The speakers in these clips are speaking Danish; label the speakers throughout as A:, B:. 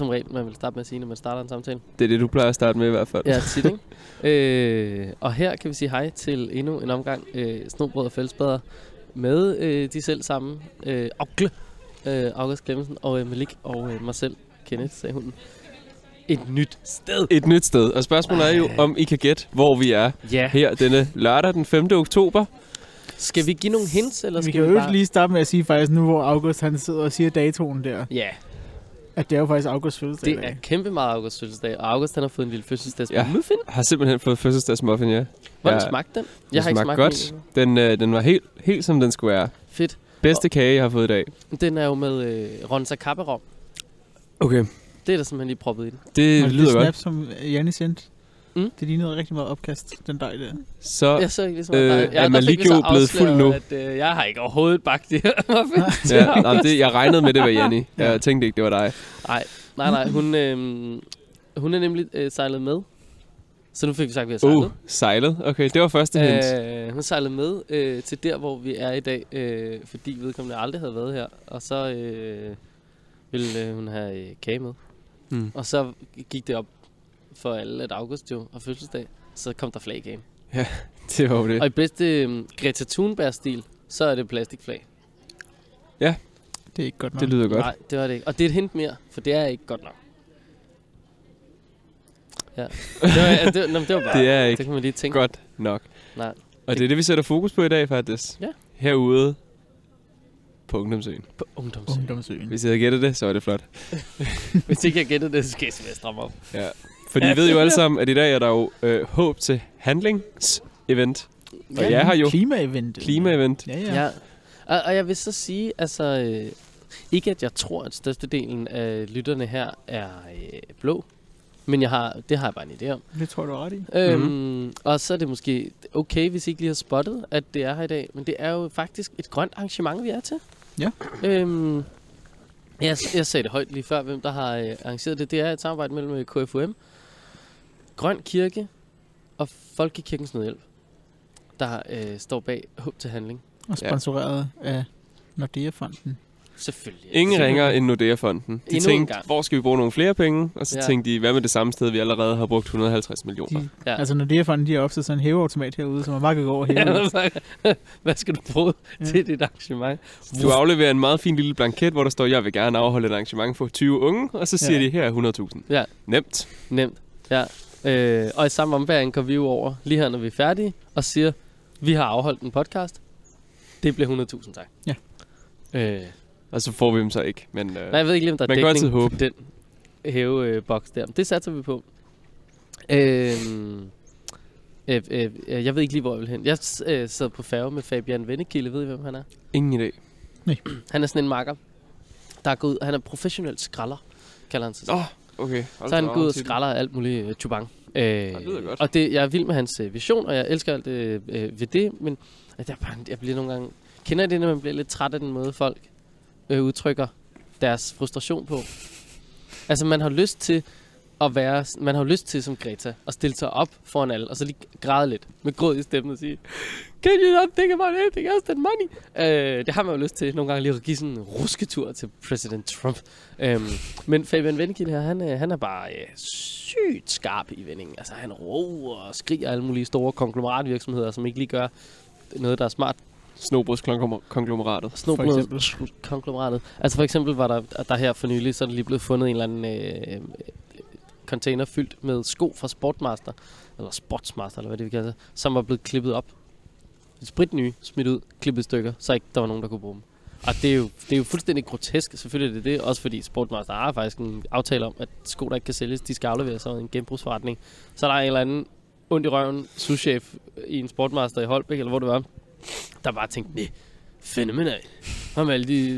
A: som regel, man vil starte med at sige, når man starter en samtale.
B: Det er det, du plejer at starte med i hvert fald.
A: Ja, tit, ikke? øh, og her kan vi sige hej til endnu en omgang øh, Snobrød og Fællesbader med øh, de selv samme øh, Augle, øh, August Clemmensen og øh, Malik og øh, mig selv, Kenneth, sagde hunden. Et nyt sted.
B: Et nyt sted. Og spørgsmålet er jo, om I kan gætte, hvor vi er
A: Ja.
B: her denne lørdag den 5. oktober.
A: Skal vi give nogle hints, eller
C: Vi
A: skal
C: kan
A: vi,
C: jo
A: bare...
C: lige starte med at sige faktisk nu, hvor August han sidder og siger datoen der,
A: Ja,
C: at det er jo faktisk August fødselsdag.
A: det er kæmpe meget August fødselsdag, og August han har fået en lille fødselsdags
B: Ja.
A: muffin.
B: Har simpelthen fået fødselsdagsmuffin, ja.
A: Hvordan
B: Ja,
A: smagte den?
B: Den smagte godt. Den, øh, den var helt, helt som den skulle være.
A: Fedt.
B: Bedste kage, jeg har fået i dag.
A: Den er jo med øh, Ronza Kapperom.
B: Okay.
A: Det er der simpelthen lige proppet i den.
B: Det
C: Og det
B: lyder
C: snap,
B: godt.
C: som Janni sendte,
A: Mm.
C: det lignede rigtig meget opkast, den dej der.
B: Så
A: Jeg så ikke ligesom,
B: Øh,
A: der-
B: er jo blevet fuld nu?
A: At, øh, jeg har ikke overhovedet bagt det her
B: ja, nej, det, jeg regnede med, det var.
C: Ja.
B: Jeg tænkte ikke, det var dig.
A: Nej, nej, nej. Hun, øh, hun er nemlig øh, sejlet med. Så nu fik vi sagt, at vi har sejlet.
B: Uh, sejlet. Okay, det var første hint.
A: Øh, hun sejlede med øh, til der, hvor vi er i dag, øh, fordi vedkommende aldrig havde været her. Og så øh, ville øh, hun have øh, kage med.
B: Mm.
A: Og så gik det op for alle, at August jo har fødselsdag. Så kom der flag i gagen.
B: Det var jo det.
A: Og i bedste øh, Greta Thunberg-stil, så er det plastikflag.
C: Det er ikke godt nok.
B: Det lyder godt.
A: Nej, det var det ikke. Og det er et hint mere, for det er ikke godt nok. Ja. Det var, ja, det, nå, men det var bare,
B: Det er ikke
A: det kan man lige tænke.
B: godt nok.
A: Nej.
B: Og det er det, vi sætter fokus på i dag, faktisk.
A: Ja.
B: Herude på Ungdomsøen.
A: På ungdomsøen.
C: Ungdomsøen.
B: Hvis jeg havde gættet det, så var det flot.
A: Hvis ikke jeg gættede det, så skal jeg stramme op.
B: Ja. Fordi I ved jo alle sammen, at i dag er der jo øh, håb til handlings-event. Og jeg har jo
C: Klima-event.
B: klima-event.
C: Ja, ja.
A: Ja. Og, og jeg vil så sige, altså... Øh, ikke at jeg tror, at størstedelen af lytterne her er øh, blå. Men jeg har, det har jeg bare en idé om.
C: Det tror jeg, du ret i.
A: Øhm,
B: Mhm.
A: og så er det måske okay, hvis I ikke lige har spottet, at det er her i dag. Men det er jo faktisk et grønt arrangement, vi er til.
C: Ja.
A: Øhm, jeg, jeg sagde det højt lige før, hvem der har øh, arrangeret det. Det er et samarbejde mellem øh, KFUM, Grøn Kirke og Folkekirkens Nødhjælp, der øh, står bag Håb til Handling.
C: Og sponsoreret af Nordea-fonden.
A: Selvfølgelig.
B: Ingen
A: Selvfølgelig.
B: ringer end Nordea-fonden. De
A: Endnu en
B: tænkte, hvor skal vi bruge nogle flere penge? Og så
A: Ja.
B: ja. tænkte de, hvad med det samme sted, vi allerede har brugt 150 millioner?
C: De,
A: Ja.
C: ja. Altså Nordea-fonden, de har opsat sådan en hæveautomat herude, så man bare kan gå over og.
A: Ja, Hvad skal du bruge
C: Ja.
A: til dit arrangement?
B: Du afleverer en meget fin lille blanket, hvor der står, jeg vil gerne afholde et arrangement for 20 unge, og så siger
C: Ja.
B: de, her er 100.000.
A: Ja.
B: Nemt.
A: Nemt, ja. Øh, og i samme ombæring går vi jo over, lige her når vi er færdige, og siger, vi har afholdt en podcast. Det bliver 100.000, tak.
C: Ja.
A: Øh,
B: Og så får vi dem så ikke. Men, øh,
A: nej, jeg ved ikke lige, om der er dækning
B: altid håbe.
A: den hæveboks der. Det satser vi på. Øh, øh, øh, øh, jeg ved ikke lige, hvor jeg vil hen. Jeg øh, sad på færge med Fabian Vennekilde. Ved I, hvem han er?
B: ingen idé.
A: Han er sådan en makker, der er gået ud. Han er professionel skralder, kalder han sig.
B: Åh, okay.
A: Så er han gået og skralder alt muligt uh, chubang. Øh,
B: det lyder godt.
A: Og det, jeg er vild med hans øh, vision, og jeg elsker alt det øh, ved det, men at jeg, bare, jeg bliver nogle gange... Kender I det, når man bliver lidt træt af den måde, folk øh, udtrykker deres frustration på? Altså, man har lyst til at være... Man har jo lyst til, som Greta, at stille sig op foran alle, og så lige græde lidt med gråd i stemmen og sige, Can you not think about anything else than money? Øh, det har man jo lyst til nogle gange lige at give sådan en rusketur til præsident Trump. Øhm, men Fabian Vennekild her, han, øh, han er bare øh, sygt skarp i vendingen. Altså, han råber og skriger alle mulige store konglomeratvirksomheder, som ikke lige gør noget, der er smart.
B: Snobrødskonglomeratet.
A: Snoblet konglomeratet. Altså for eksempel var der, der her for nylig, så er der lige blevet fundet en eller anden øh, container fyldt med sko fra Sportmaster, eller Sportsmaster, eller hvad det vi kalder det, som var blevet klippet op. Sprit nye, smidt ud, klippet stykker, så ikke der var nogen, der kunne bruge dem. Og det er jo, det er jo fuldstændig grotesk, selvfølgelig er det det, også fordi Sportmaster har faktisk en aftale om, at sko, der ikke kan sælges, de skal afleveres af en genbrugsforretning. Så er der en eller anden ondt i røven souschef i en Sportmaster i Holbæk, eller hvor det var, der bare tænkte, nej, fænomen af. Om alle de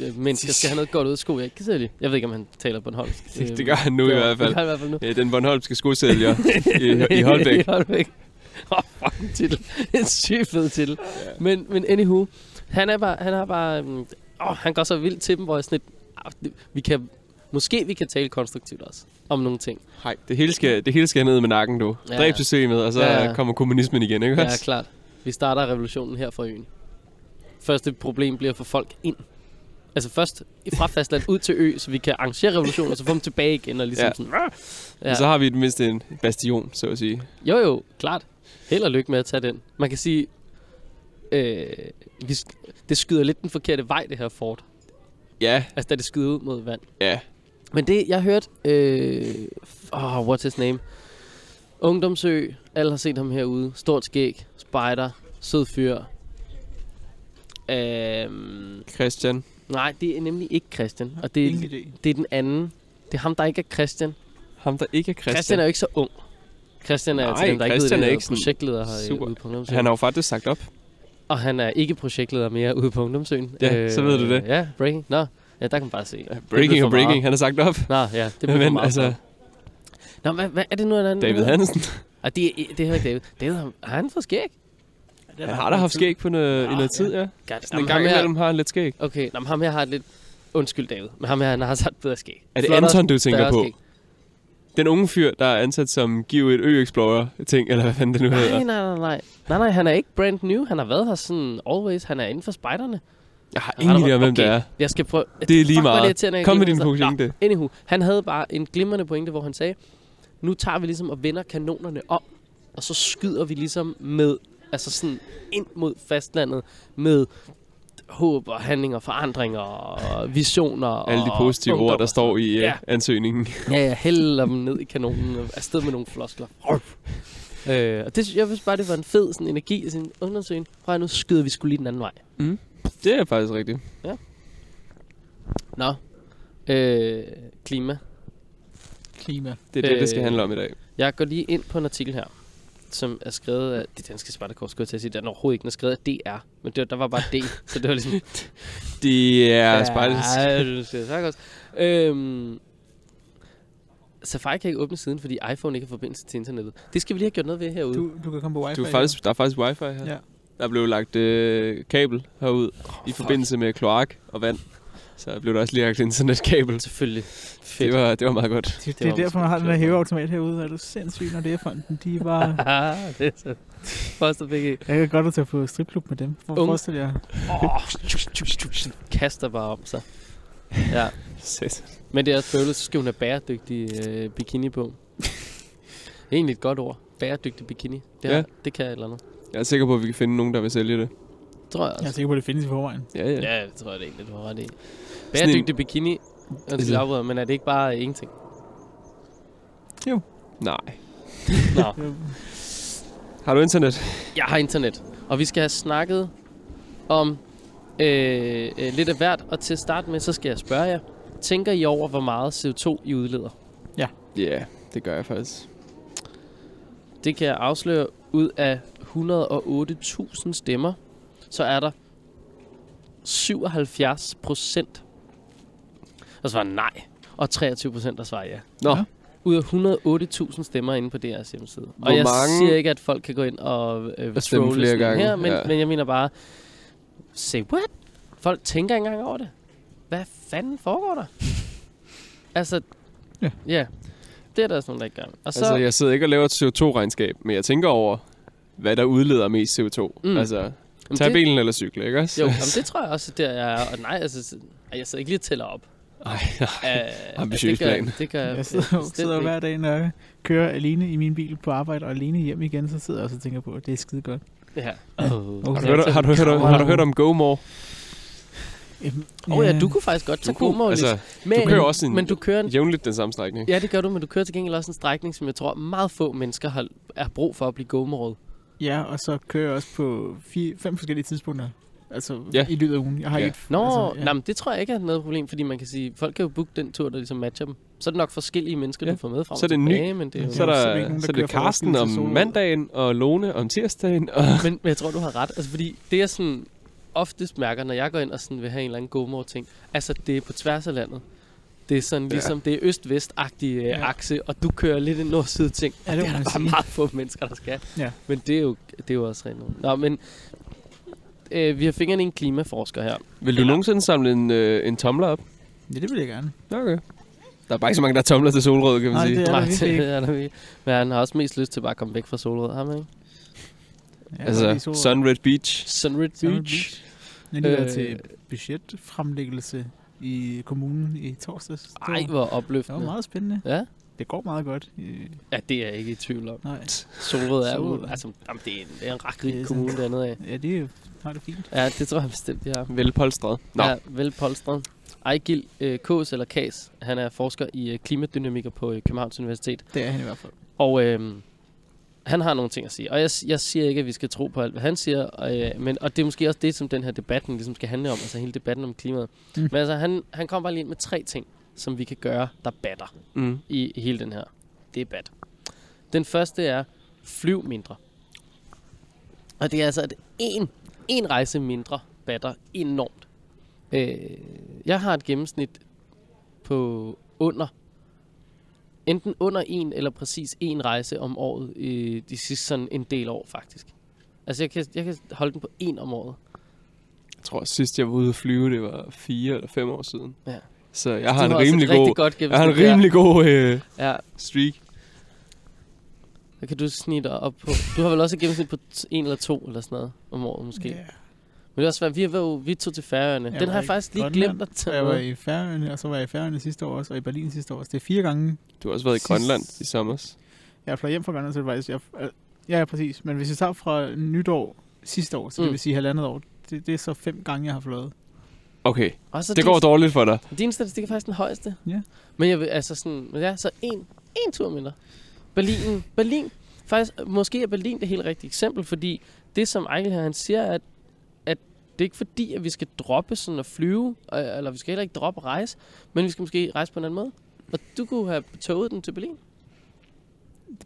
A: øh, mennesker skal have noget godt ud af sko, jeg ikke kan sælge. Jeg ved ikke, om han taler hold.
B: Det, det gør han nu i hvert fald.
A: Det gør han i hvert fald nu.
B: Ja, den Bornholmske skosælger i, i Holbæk.
A: I Holbæk. Åh, oh, fucking titel. En syg fed titel. Men, men anywho, han er bare, han er bare, um, oh, han går så vildt til dem, hvor jeg sådan lidt, det- vi kan, måske vi kan tale konstruktivt også, om nogle ting.
B: Nej, det hele skal, det hele skal ned med nakken, du.
A: Ja.
B: Ja. Dræb systemet, og så
A: Ja.
B: ja. kommer kommunismen igen, ikke
A: Ja, klart. Vi starter revolutionen her fra øen. Første problem bliver at få folk ind. Altså først fra fastland ud til ø, så vi kan arrangere revolutioner, og så få dem tilbage igen, og ligesom
B: Ja.
A: sådan...
B: Ja. Så har vi i det mindste en bastion, så at sige.
A: Jo, jo, klart. Held og lykke med at tage den. Man kan sige, øh, vi, sk- det skyder lidt den forkerte vej, det her fort.
B: Ja,
A: Altså, da det skyder ud mod vand.
B: ja.
A: Men det, jeg hørte... Øh, oh, what's his name? Ungdomsø. Alle har set ham herude. Stort skæg. Spider. Sød fyr. Øhm,
B: Christian.
A: nej, det er nemlig ikke Christian. Og det
C: Ingen
A: er,
C: idé.
A: det er den anden. Det er ham, der ikke er Christian.
B: Ham, der ikke er Christian.
A: Christian er jo ikke så ung. Christian er
B: Nej,
A: til dem, der ikke ved
B: Christian
A: det,
B: er ikke sådan
A: projektleder her
B: super.
A: ude på Ungdomsøen.
B: Han har jo faktisk sagt op.
A: Og han er ikke projektleder mere ude på Ungdomsøen.
B: Ja, så ved du det.
A: Ja, breaking. Nå, ja, der kan man bare se. Det
B: Breaking og breaking,
A: meget.
B: han har sagt op.
A: Nå, ja, det blev for
B: Men
A: meget.
B: altså,
A: Nå, hvad, hvad er det nu, en anden?
B: David Hansen,
A: Ah, det, det er ikke David. David, har han fået skæg?
B: Han har da haft skæg på noget, i
A: Nå,
B: noget tid, ja.
A: God,
B: Sådan en gang imellem har han lidt skæg.
A: Okay, nå, men ham her har lidt... Undskyld, David. Men ham her, han har sat bedre skæg.
B: Er det
A: Flottere,
B: Anton, du tænker på?
A: skæg.
B: Den unge fyr, der er ansat som Give et Ø-Explorer-ting, eller hvad fanden det nu
A: Nej,
B: hedder.
A: nej, nej, nej. Nej, nej, han er ikke brand new. Han har været her sådan always. Han er inden for spejderne.
B: Jeg har ingen idé om, hvem det er.
A: Jeg skal prøve...
B: Det er lige meget. Kom med din pointe.
A: Nå, Anywho, han havde bare en glimrende pointe, hvor han sagde, nu tager vi ligesom og vender kanonerne om, og så skyder vi ligesom med, altså sådan ind mod fastlandet med håb og handling og forandringer og visioner.
B: Alle de positive ord, der står i
A: Ja.
B: ja. ansøgningen.
A: Ja, ja, hælder dem ned i kanonen og afsted med nogle floskler. øh, og det, jeg synes bare, det var en fed sådan, energi i sin undersøgning. Prøv at nu skyder vi skulle lige den anden vej.
B: Det er faktisk rigtigt.
A: Nå, øh, klima.
C: Klima.
B: Det er det, det skal
A: Øh,
B: handle om i dag.
A: Jeg går lige ind på en artikel her, som er skrevet af det danske Spartakors, skulle jeg til at sige. Den er overhovedet ikke den er skrevet af DR, men det, der var bare D, så det var ligesom...
B: Det er spejlet.
A: Ja, det sagt også. Øhm, Safari kan ikke åbne siden, fordi iPhone ikke har forbindelse til internettet. Det skal vi lige have gjort noget ved herude.
C: Du, du kan komme på wifi.
B: Du er faktisk, der er faktisk wifi her.
C: Ja.
B: Der blev lagt øh, kabel herud i forbindelse med kloak og vand. Så blev der også lige lagt internetkabel.
A: Selvfølgelig. Fedt.
B: Det var, det var meget godt.
C: Det, det,
A: Det
C: er
A: var
C: derfor, man har den der hæveautomat herude. Er du sindssyg, når det er fonden? De er bare...
A: Ah, det er så... Foster BG.
C: Jeg kan godt at tage på stripklub med dem. Hvor
A: Unge.
C: forestiller jeg?
A: Oh, kaster bare om sig. Ja.
B: Sæt.
A: Men det er også bøvlet, så skal hun have bæredygtig øh, bikini på. Egentlig et godt ord. Bæredygtig bikini. Det,
B: Ja.
A: ja. det kan et eller andet.
B: Jeg er sikker på, at vi kan finde nogen, der vil sælge det.
A: Tror jeg
C: Jeg er
A: også.
C: sikker på, at det findes i forvejen.
B: Ja, ja.
A: Ja, det tror jeg det egentlig, du har ret i.
B: en-
A: Bæredygtig bikini. Undskyld,
B: Altså-
A: afbryder, men er det ikke bare ingenting?
B: Nej.
A: Nå,
B: Har du internet?
A: jeg har internet. Og vi skal have snakket om øh, øh, lidt af hvert. Og til at starte med, så skal jeg spørge jer. Tænker I over, hvor meget CO2 I udleder?
B: Ja, yeah, det gør jeg faktisk.
A: Det kan jeg afsløre ud af 108.000 stemmer. Så er der 77 procent, der svarer nej. Og 23 procent, der svarer ja.
B: Nå,
C: Ja.
A: Ud af 108.000 stemmer inde på DR's hjemmeside.
B: Hvor
A: og jeg
B: mange-
A: siger ikke, at folk kan gå ind og øh,
B: stemme flere gange,
A: her, men,
B: ja.
A: men jeg mener bare, say what? Folk tænker ikke engang over det. Hvad fanden foregår der? altså,
C: Ja.
A: ja. Det er der sådan nogen, der ikke gør. Og så,
B: altså jeg sidder ikke og laver et CO2-regnskab, men jeg tænker over, hvad der udleder mest CO2.
A: Mm.
B: Mm. Altså,
A: Jamen,
B: tag
A: det,
B: bilen eller cykle, ikke også?
A: Jo, jamen, det tror jeg også, det er. Og nej, altså, jeg sidder ikke lige og tæller op.
B: Ej, nej.
A: Uh,
B: Ambitiøs
A: det gør,
B: plan.
A: Det gør jeg,
C: Jeg sidder, hver dag, når jeg kører alene i min bil på arbejde og alene hjem igen, så sidder jeg også og tænker på, at det er skide godt.
A: Ja. Oh.
C: Okay.
B: Har du, hørt, har, du hørt, om- har du hørt om GoMore?
A: Åh oh, ja, du kunne faktisk godt tage
B: Du
A: mål.
B: altså,
A: men,
B: kører også en-
A: men du kører en,
B: Jævnligt den samme strækning.
A: Ja, det gør du, men du kører til gengæld også en strækning, som jeg tror meget få mennesker har er brug for at blive gomoret.
C: Ja, og så kører jeg også på fire, fem forskellige tidspunkter. Altså
B: Ja.
C: i løbet af ugen. Jeg har
B: Ja.
C: et,
A: Nå,
C: altså,
A: ja. men det tror jeg ikke er noget problem, fordi man kan sige, folk kan jo booke den tur, der ligesom matcher dem. Så er det nok forskellige mennesker,
B: Ja.
A: du får med frem
B: Så er det ny.
A: men det er jo...
B: Så er
C: Ja, så er
B: der,
C: der ikke nogen, der
B: så er det
C: fra
B: Karsten om mandagen, og Lone om tirsdagen. Og
A: men, men jeg tror, du har ret. Altså, fordi det er sådan oftest mærker, når jeg går ind og sådan vil have en eller anden gomor ting. Altså, det er på tværs af landet. Det er sådan
B: Ja.
A: ligesom, det er øst-vest-agtig øh,
C: Ja.
A: akse, og du kører lidt en nord-syd ting.
C: Ja,
A: Ja,
C: det
A: det, er
C: man
A: der bare
C: sige.
A: meget få mennesker, der skal.
C: Ja.
A: Men det er jo, det er jo også rent noget. Nå, men øh, vi har fingrene i en klimaforsker her.
B: vil du
A: Eller-
B: nogensinde samle en, øh, en tomler op?
C: Ja, det vil jeg gerne.
B: Okay. Der er bare ikke så mange, der tomler til solrød, kan man
C: Nej,
B: sige.
C: det er-
A: Nej,
C: der
A: det er der. Men han har også mest lyst til bare at komme væk fra Solrød, har man ikke?
C: Ja,
B: Altså,
C: lige så-
B: Sunred Beach.
A: Sunrid Beach.
C: Jeg lige
A: Øh.
C: til budgetfremlæggelse i kommunen i torsdags. Det
A: Ej,
C: var-
A: hvor
C: Det var
A: opløftende.
C: meget spændende.
A: Ja?
C: Det går meget godt.
A: Ja, det er jeg ikke i tvivl om.
C: Nej.
A: Solrød er jo, altså, jamen, det, er en, det er en ret
C: Det
A: rig
C: er
A: kommune dernede af.
C: Ja, det er- har det fint.
A: Ja, det tror jeg bestemt, de har.
B: Velpolstret. Nå,
A: Ja, velpolstret. Ejgil øh, Kås, eller Kas, han er forsker i øh, klimadynamikker på øh, Københavns Universitet.
C: Det er han i hvert fald.
A: Og øh, han har nogle ting at sige. Og jeg, jeg siger ikke, at vi skal tro på alt, hvad han siger. Øh, men, og det er måske også det, som den her debatten ligesom skal handle om. Altså hele debatten om klimaet.
C: Mm.
A: Men altså, han, han kom bare lige ind med tre ting, som vi kan gøre, der batter
B: mm.
A: i, i hele den her debat. Den første er, flyv mindre. Og det er altså, at en, en rejse mindre batter enormt. Øh, jeg har et gennemsnit på under, enten under en eller præcis en rejse om året øh, de sidste sådan en del år faktisk. Altså jeg kan, jeg kan holde den på en om året.
B: jeg tror, at sidst jeg var ude at flyve, det var fire eller fem år siden.
A: Ja.
B: Så jeg har en rimelig god,
A: godt
B: jeg har en rimelig god øh,
A: Ja,
B: streak.
A: der kan du snitte op på. Du har vel også et gennemsnit på t- en eller to eller sådan noget om året måske.
C: Ja.
A: Men det er også svært. Vi, var jo, vi tog til Færøerne.
C: Jeg
A: Den har jeg faktisk lige
C: Grønland,
A: glemt at tage
C: jeg var i Færøerne, og så var jeg i Færøerne sidste år også, og i Berlin sidste år også. Det er fire gange.
B: Du har også været i Grønland i sommer.
C: Jeg er fløjet hjem fra Grønland, så det faktisk... Jeg, øh, ja, ja, præcis. Men hvis jeg tager fra nytår sidste år, så det
A: Mm.
C: vil sige halvandet år, det, det er så fem gange, jeg har fløjet.
B: Okay,
A: Og så
B: det
A: din,
B: går dårligt for dig.
A: Din statistik er faktisk den højeste.
C: Ja.
A: Men jeg vil, altså sådan, men ja, så en, en tur mindre. Berlin, Berlin, faktisk, måske er Berlin det helt rigtige eksempel, fordi det som Ejkel her, han siger, at det er ikke fordi, at vi skal droppe sådan at flyve, øh, eller vi skal heller ikke droppe at rejse, men vi skal måske rejse på en anden måde. Og du kunne have toget den til Berlin.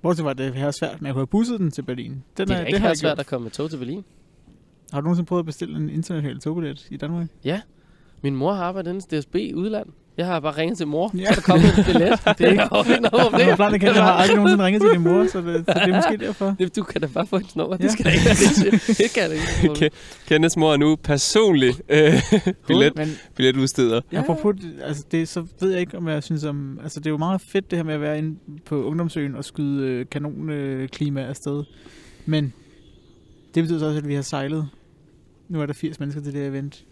C: Bortset fra, at det er svært, men jeg kunne have busset den til Berlin. Den
A: Det er
C: er,
A: ikke
C: jeg
A: helt svært
C: gjort.
A: at komme med tog til Berlin.
C: Har du nogensinde prøvet at bestille en international togbillet i Danmark?
A: Min mor har arbejdet i DSB udland. Jeg har bare ringet til mor,
C: Ja.
A: så der kommer en billet. det er ikke noget problem.
C: Jeg plejer jeg har aldrig nogensinde ringet til din mor, så det, så det er måske derfor.
A: Det- Du kan da bare få hendes nummer.
C: Ja.
A: Det skal da ikke være det. Det kan da ikke.
B: Kenneths mor er nu personlig øh, billet,
C: Men
B: billetudsteder.
C: ja. apropos, altså det, så ved jeg ikke, om jeg synes om... Altså det er jo meget fedt det her med at være inde på ungdomsøen og skyde øh, kanonklima afsted. Men det betyder så også, at vi har sejlet. Nu er der 80 mennesker til det her event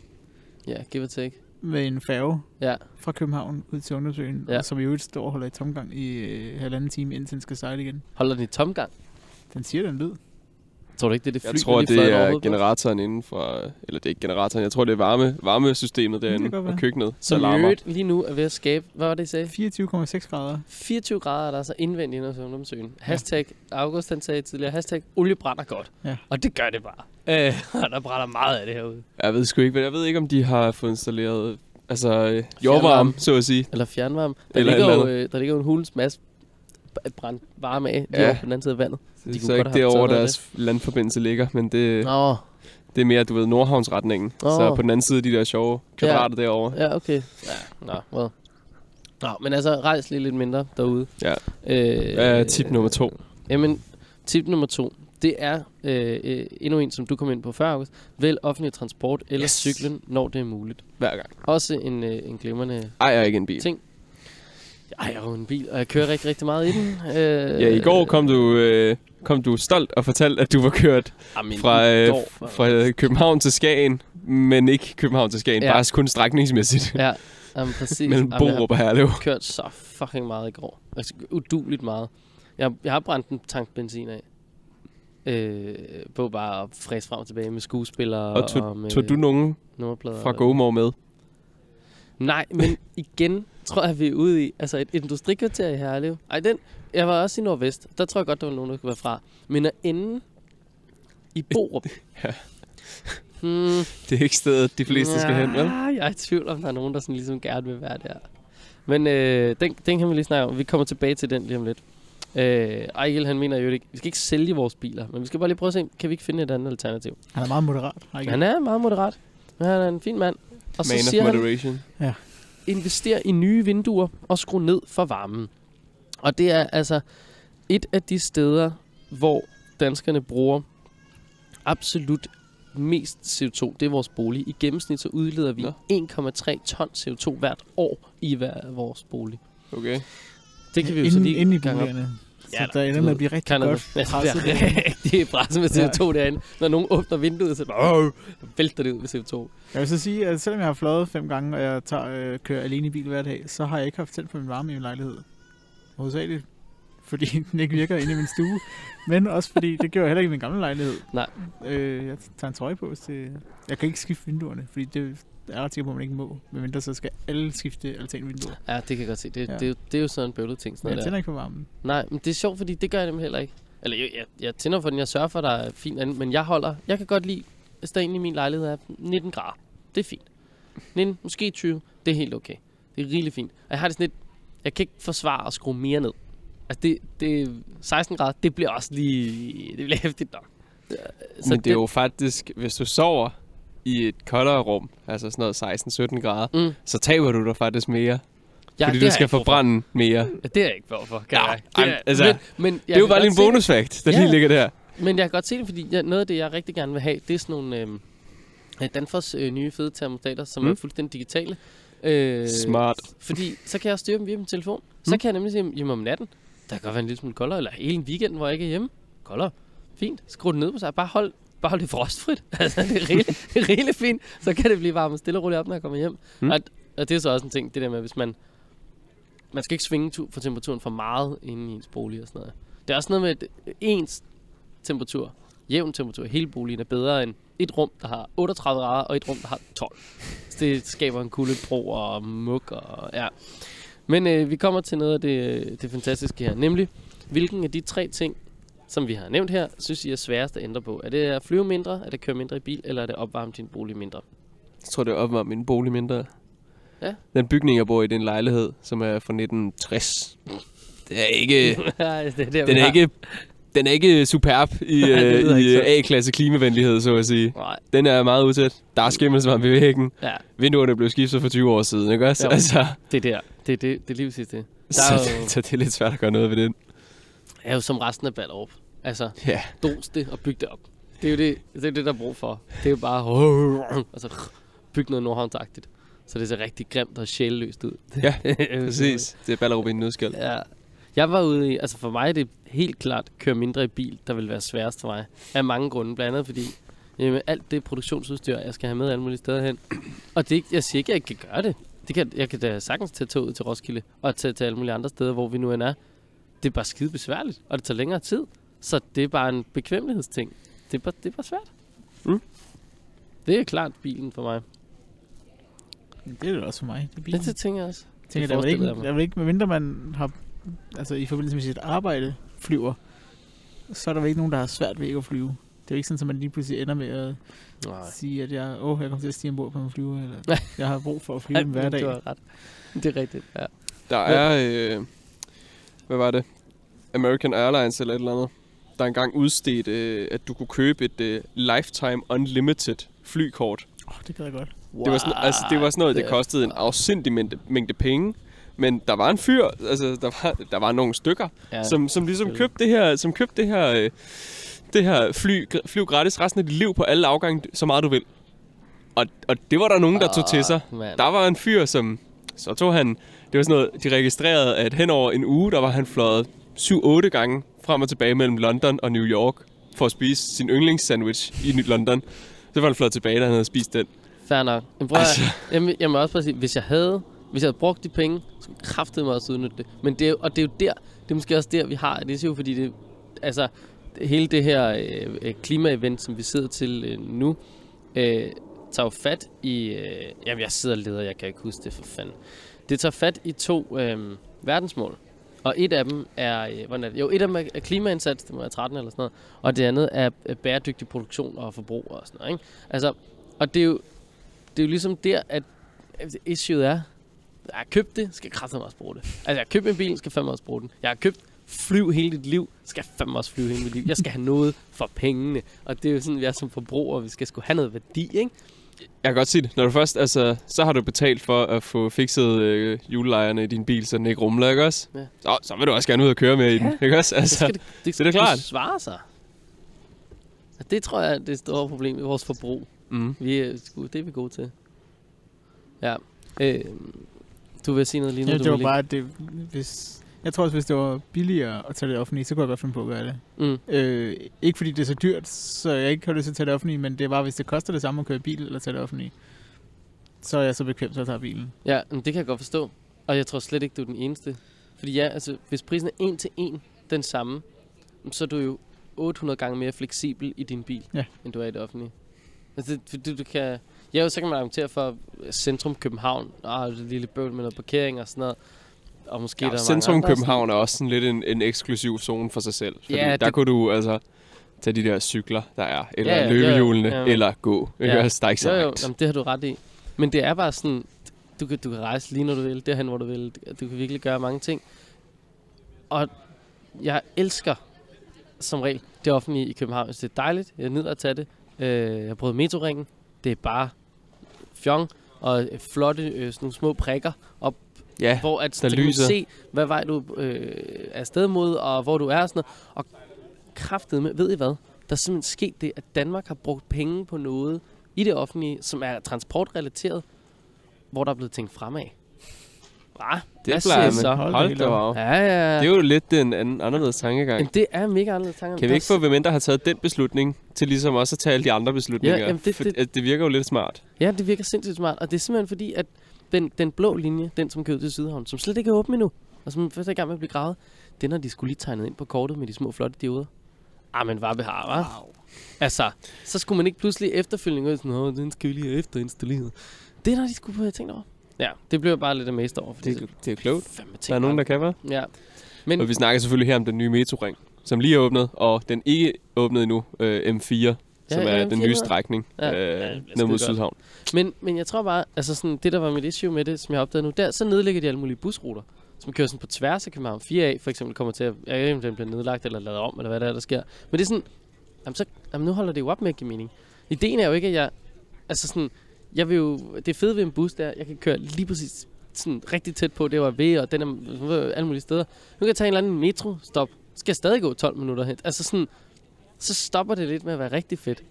A: Ja, give or take.
C: Med en færge
A: Ja,
C: fra København ud til ungdomsøen,
A: Ja.
C: som i øvrigt står og holder i tomgang i øh, halvanden time, indtil den skal sejle igen.
A: holder den i tomgang.
C: Den siger den lyd.
A: Tror du ikke, det er det fly,
B: Jeg tror, det er generatoren inden for... Eller det er ikke generatoren, jeg tror, det er varme, varmesystemet derinde
C: være.
B: og køkkenet. Alarmer.
A: øvrigt lige nu er ved at skabe, hvad var det, I sagde?
C: 24,6 grader.
A: 24 grader er der så indvendigt inde hos ungdomsøen. Hashtag, August han sagde tidligere, hashtag, olie brænder godt.
C: Ja.
A: Og det gør det bare. Øh, og der brænder meget af det herude.
B: Jeg ved sgu ikke, hvad- jeg ved ikke, om de har fået installeret altså, øh, jordvarme, så at sige.
A: Eller fjernvarme. Der,
B: Eller
A: ligger,
B: eller
A: jo, øh, der ligger jo en hulens masse b- brændt varme af, lige
B: Ja.
A: over på den anden side af vandet.
B: Det er
A: kunne
B: så ikke derovre, deres landforbindelse ligger, men det,
A: Nå,
B: det er mere, du ved, Nordhavnsretningen.
A: Åh.
B: Så på den anden side, de der sjove kvadrater derovre.
A: ja, okay. Ja, nå, well. Nå, men altså, rejs lige lidt mindre derude.
B: Ja.
A: Øh,
B: Hvad er tip nummer to?
A: Jamen, tip nummer to, det er øh, øh, endnu en, som du kom ind på før, August. Vælg offentlig transport eller
B: Yes.
A: cyklen, når det er muligt.
B: Hver gang.
A: Også en, øh, en glimrende
B: Ejer ikke en bil.
A: ting. Ej, jeg har en bil, og jeg kører rigtig, rigtig meget i den. Øh,
B: Ja, i går kom du, øh, kom du stolt og fortalte, at du var kørt
A: Jamen,
B: fra,
A: i
B: øh,
A: går
B: fra øh, København til Skagen, men ikke København til Skagen,
A: Ja.
B: bare kun strækningsmæssigt.
A: Ja, jamen, præcis.
B: Mellem
A: jeg har
B: Borup og Herlev.
A: kørt så fucking meget i går. Altså, uduligt meget. Jeg, jeg har brændt en tank benzin af. Øh, på bare at fræse frem og tilbage med skuespillere
B: Og tog,
A: med
B: tog du nogen fra GoMore med?
A: Nej, men igen tror jeg, vi er ude i altså et industrikvarter i Herlev. Ej, den, jeg var også i Nordvest. Der tror jeg godt, der var nogen, der skulle være fra. Men at ende i Borup.
B: Ja.
A: Hmm,
B: Det er ikke stedet, de fleste skal hen, vel?
A: Jeg er i tvivl, om der er nogen, der sådan ligesom gerne vil være der. Men øh, den, den kan vi lige snakke om. Vi kommer tilbage til den lige om lidt. Øh, Ejgil, han mener jo ikke, vi skal ikke sælge vores biler, men vi skal bare lige prøve at se, kan vi ikke finde et andet alternativ?
C: Han er meget moderat. Ikke?
A: Han er meget moderat, men han er en fin mand. Og så
B: Man of
A: siger han,
B: moderation.
A: Investere i nye vinduer og skrue ned for varmen. Og det er altså et af de steder, hvor danskerne bruger absolut mest CO2. Det er vores bolig. I gennemsnit så udleder vi
B: Nå.
A: 1,3 ton CO2 hvert år i hver vores bolig.
B: Okay.
A: Det kan vi jo så lige
C: inden i
A: gange op.
C: boligerne. Så der ender med at blive rigtig
A: Kan
C: godt presset.
A: Ja, det bliver rigtig presset med CO2 derinde. Når nogen åbner vinduet, så bare, vælter det ud med CO2.
C: Jeg vil så sige, at selvom jeg har fløjet fem gange, og jeg tager, øh, kører alene i bil hver dag, så har jeg ikke haft tændt på min varme i min lejlighed. Hovedsageligt, fordi den ikke virker inde i min stue. Men også fordi, det gjorde jeg heller ikke i min gamle lejlighed.
A: Nej.
C: Øh, jeg tager en trøje på til... Jeg kan ikke skifte vinduerne, fordi det er ret sikker på, at man ikke må. Medmindre så skal alle skifte altanvinduer.
A: Ja, det kan jeg godt se. Det,
C: Ja.
A: ja. det, er jo- det er jo sådan en bøvlet ting. Sådan
C: Men jeg tænder
A: der.
C: ikke på varmen.
A: Nej, men det er sjovt, fordi det gør jeg nemlig heller ikke. Eller jeg, jeg, jeg tænder for den, jeg sørger for, at der er fint andet, men jeg holder, jeg kan godt lide, hvis der inde i min lejlighed er 19 grader. Det er fint. 19, måske 20, det er helt okay. Det er rigtig fint. Og jeg har det sådan lidt, jeg kan ikke forsvare at skrue mere ned. Altså det, det 16 grader, det bliver også lige, det bliver hæftigt nok. Så
B: Men det er jo faktisk, hvis du sover i et koldere rum, altså sådan noget 16-17 grader,
A: Mm.
B: så taber du dig faktisk mere.
A: Ja,
B: fordi
A: det
B: du skal
A: brug for.
B: forbrænde mere.
A: Ja, det er jeg ikke brug for, kan
B: Ja,
A: jeg. Det er,
B: altså,
A: men, men
B: Det er jo bare lige en
A: se
B: bonusfakt, der
A: Ja.
B: lige ligger der.
A: Men jeg kan godt se det, fordi jeg, noget af det, jeg rigtig gerne vil have, det er sådan nogle øh, Danfoss øh, nye fede termostater, som
B: Mm.
A: er fuldstændig digitale. Øh,
B: Smart.
A: Fordi så kan jeg styre dem via min telefon. Så
B: Mm.
A: kan jeg nemlig sige, hjemme om natten, der kan godt være en lille smule koldere, eller hele en weekend, hvor jeg ikke er hjemme. Koldere. Fint. Skru den ned på sig. Bare hold, bare hold det frostfrit. altså, det er rigeligt, det er rigeligt fint. Så kan det blive varmet stille og roligt op, når jeg kommer hjem.
B: Mm.
A: Mm. Og, og, det er så også en ting, det der med, hvis man... Man skal ikke svinge tu- for temperaturen for meget inde i ens bolig og sådan noget. Det er også noget med, at ens temperatur, jævn temperatur i hele boligen er bedre end et rum, der har 38 grader, og et rum, der har 12. Så det skaber en kuldebro og muk og ja. Men øh, vi kommer til noget af det, det fantastiske her, nemlig hvilken af de tre ting, som vi har nævnt her, synes I er sværest at ændre på? Er det at flyve mindre, er det at køre mindre i bil, eller er det at opvarme din bolig mindre?
B: Jeg tror, det er opvarmet min bolig mindre.
A: Ja.
B: Den bygning, jeg bor i, det er en lejlighed, som er fra 1960. Det er ikke...
A: Ja, det er der,
B: den er ikke... Den er ikke superb i,
A: Nej, det
B: øh, i A-klasse klimavenlighed, så at sige.
A: Nej,
B: Den er meget utæt. Der er skimmelsvamp i væggen.
A: ja,
B: Vinduerne blev skiftet for 20 år siden, ikke også?
A: Jo.
B: Altså,
A: det er der. Det er, det, det er lige præcis det. Der
B: så,
A: er jo,
B: så det er lidt svært at gøre noget ved den.
A: er jo som resten af Ballerup. Altså,
B: Ja.
A: dos det og byg det op. Det er jo det, det, er det der er brug for. Det er jo bare altså, bygge noget nordhavnsagtigt. Så det ser rigtig grimt og sjælløst ud.
B: Ja, Præcis. Det er Ballerup i en nødskal.
A: Ja. Jeg var ude i, altså for mig er det helt klart at køre mindre i bil, der vil være sværest for mig. Af mange grunde, blandt andet fordi jamen, alt det produktionsudstyr, jeg skal have med alle mulige steder hen. Og det, er ikke- jeg siger ikke, at jeg ikke kan gøre det. det kan, jeg kan da sagtens tage toget til Roskilde og tage til alle mulige andre steder, hvor vi nu end er. Det er bare skide besværligt, og det tager længere tid. Så det er bare en bekvemmelighedsting. Det er bare, det er bare svært.
B: Mm.
A: Det er klart bilen for mig.
C: Det er det også for mig. Det er bilen.
A: Det, det tænker jeg også.
C: Jeg tænker,
A: det
C: der er ikke, der er vel ikke, medmindre man har, altså i forbindelse med sit arbejde, flyver, så er der vel ikke nogen, der har svært ved ikke at flyve. Det er jo ikke sådan, at man lige pludselig ender med at
A: Nej.
C: sige, at jeg, åh, jeg kommer til at stige ombord på en flyver, eller jeg har brug for at flyve en hver
A: men
C: dag.
A: Du har ret. Det er rigtigt, ja.
B: Der er, øh, hvad var det? American Airlines eller et eller andet. Der er engang udstedt, øh, at du kunne købe et øh, Lifetime Unlimited flykort.
C: Åh, det gad jeg godt.
B: Det var, sådan, altså, det var sådan noget, det kostede en afsindig mængde, mængde penge. Men der var en fyr, altså der var, der var nogle stykker,
A: Ja,
B: som, som ligesom købte det her, som købte det her, øh, det her fly, flyv gratis resten af dit liv på alle afgange, så meget du vil. Og, og det var der nogen, der tog til sig.
A: Mand.
B: Der var en fyr, som... Så tog han... Det var sådan noget, de registrerede, at hen over en uge, der var han fløjet 7-8 gange frem og tilbage mellem London og New York for at spise sin yndlingssandwich i Ny- London. Så var han fløjet tilbage, da han havde spist den.
A: Fair nok. Men prøv, altså. Jeg, jeg må også bare sige, hvis jeg havde, hvis jeg havde brugt de penge, så kræftede mig også udnytte det. Men det er, og det er jo der, det er måske også der, vi har det. er jo fordi, det, altså, hele det her øh, klimaevent, som vi sidder til øh, nu, øh, tager jo fat i, øh, jamen jeg sidder og leder, jeg kan ikke huske det for fanden. Det tager fat i to øh, verdensmål. Og et af dem er, øh, hvordan er det? Jo, et af dem er klimaindsats, det må være 13 eller sådan noget. Og det andet er bæredygtig produktion og forbrug og sådan noget. Ikke? Altså, og det er jo, det er jo ligesom der, at issue er, jeg har købt det, skal jeg kraftedeme også bruge det. Altså, jeg har købt en bil, skal fandme også bruge den. Jeg har købt flyv hele dit liv, skal jeg fandme også flyve hele mit liv. Jeg skal have noget for pengene. Og det er jo sådan, vi er som forbrugere, vi skal sgu have noget værdi, ikke?
B: Jeg kan godt sige det. Når du først, altså, så har du betalt for at få fikset øh, julelejerne i din bil, så den ikke rumler, ikke også?
A: Ja.
B: Så, så vil du også gerne ud og køre med i den, ikke også?
A: Det
B: Altså,
A: skal det, det,
B: så er det klart.
A: Det svare sig. Det tror jeg er det store problem i vores forbrug.
B: mm.
A: Vi er, sgu- det er vi gode til. Ja. Øh, du vil sige noget lige nu?
C: Ja, det var bare, at det, hvis... Jeg tror også, hvis det var billigere at tage det offentlige, så kunne jeg godt finde på at gøre det.
A: Mm.
C: Øh, ikke fordi det er så dyrt, så jeg ikke har lyst til at tage det offentlige, men det er bare, hvis det koster det samme at køre bil eller tage det offentlige, så er jeg så bekvemt, så jeg tager bilen.
A: Ja, men det kan jeg godt forstå. Og jeg tror slet ikke, du er den eneste. Fordi ja, altså, hvis prisen er en til en den samme, så er du jo 800 gange mere fleksibel i din bil,
C: Ja.
A: end du er i det offentlige. Altså, det, fordi du kan... Ja, jo, så kan man argumentere for centrum København. Ah, det et lille bøvl med noget parkering og sådan noget. Og måske
B: Ja,
A: der er
B: centrum København er også sådan lidt en, en eksklusiv zone for sig selv. Fordi
A: Ja,
B: der
A: det-
B: kunne du altså tage de der cykler, der er, eller
A: Ja,
B: ja, løbehjulene,
A: ja, ja.
B: eller gå. Ikke?
A: Ja.
B: Ja. Der er ikke så
A: Jo, jo, jamen, det har du ret i. Men det er bare sådan, du kan, du kan rejse lige når du vil, derhen hvor du vil. Du kan virkelig gøre mange ting. Og jeg elsker som regel det offentlige i København. Synes, det er dejligt. Jeg nyder at tage det. Øh, jeg har prøvet metroringen. Det er bare fjong og flotte øh, sådan nogle små prikker op,
B: Ja,
A: hvor at,
B: der
A: så kan du
B: lyser.
A: se, hvad vej du øh, er afsted mod, og hvor du er og sådan noget. Og kraftet med, ved I hvad? Der er simpelthen sket det, at Danmark har brugt penge på noget i det offentlige, som er transportrelateret, hvor der er blevet tænkt fremad. Hva?
B: det
A: Hvad
B: plejer man.
C: så?
B: Hold,
C: Hold da
B: op.
A: Ja, ja, ja.
B: Det er jo lidt den anden, anderledes tankegang.
A: Men det er mega anderledes tanker.
B: Kan vi ikke få, hvem der har taget den beslutning, til ligesom også at tage alle de andre beslutninger?
A: Ja, jamen det- det-
B: at det virker jo lidt smart.
A: Ja, det virker sindssygt smart. Og det er simpelthen fordi, at den, den blå linje, den som kører til Sydhavn, som slet ikke er åben endnu, og som først er i gang med at blive gravet, den har de skulle lige tegnet ind på kortet med de små flotte dioder. Ah, men hvad har, hva'?
C: Wow.
A: Altså, så skulle man ikke pludselig efterfølgende ud sådan, Åh, den skal vi lige have efterinstalleret. Det er der, de skulle have tænkt over. Ja, det blev jeg bare lidt amazed over. fordi
B: Det, er- det er klogt. Der er nogen, der kan, være.
A: Ja. Men,
B: Og vi snakker selvfølgelig her om den nye metroring, som lige er åbnet, og den ikke åbnet endnu, øh, M4, som
A: ja,
B: er den
A: M4
B: nye strækning
A: Ja, ja,
B: øh,
A: er
B: ned mod. Sydhavn.
A: men, men jeg tror bare, altså sådan, det der var mit issue med det, som jeg har opdaget nu, der, så nedlægger de alle mulige busruter, som kører sådan på tværs af København. 4A for eksempel kommer til at, jeg ved ikke, om den bliver nedlagt eller lavet om, eller hvad der er, der sker. Men det er sådan, jamen, så, jamen, nu holder det jo op med at give mening. Ideen er jo ikke, at jeg, altså sådan, jeg vil jo, det fede ved en bus, der jeg kan køre lige præcis sådan rigtig tæt på, det var ved, og den er alle mulige steder. Nu kan jeg tage en eller anden metro-stop, skal jeg stadig gå 12 minutter hen. Altså sådan, så stopper det lidt med at være rigtig fedt,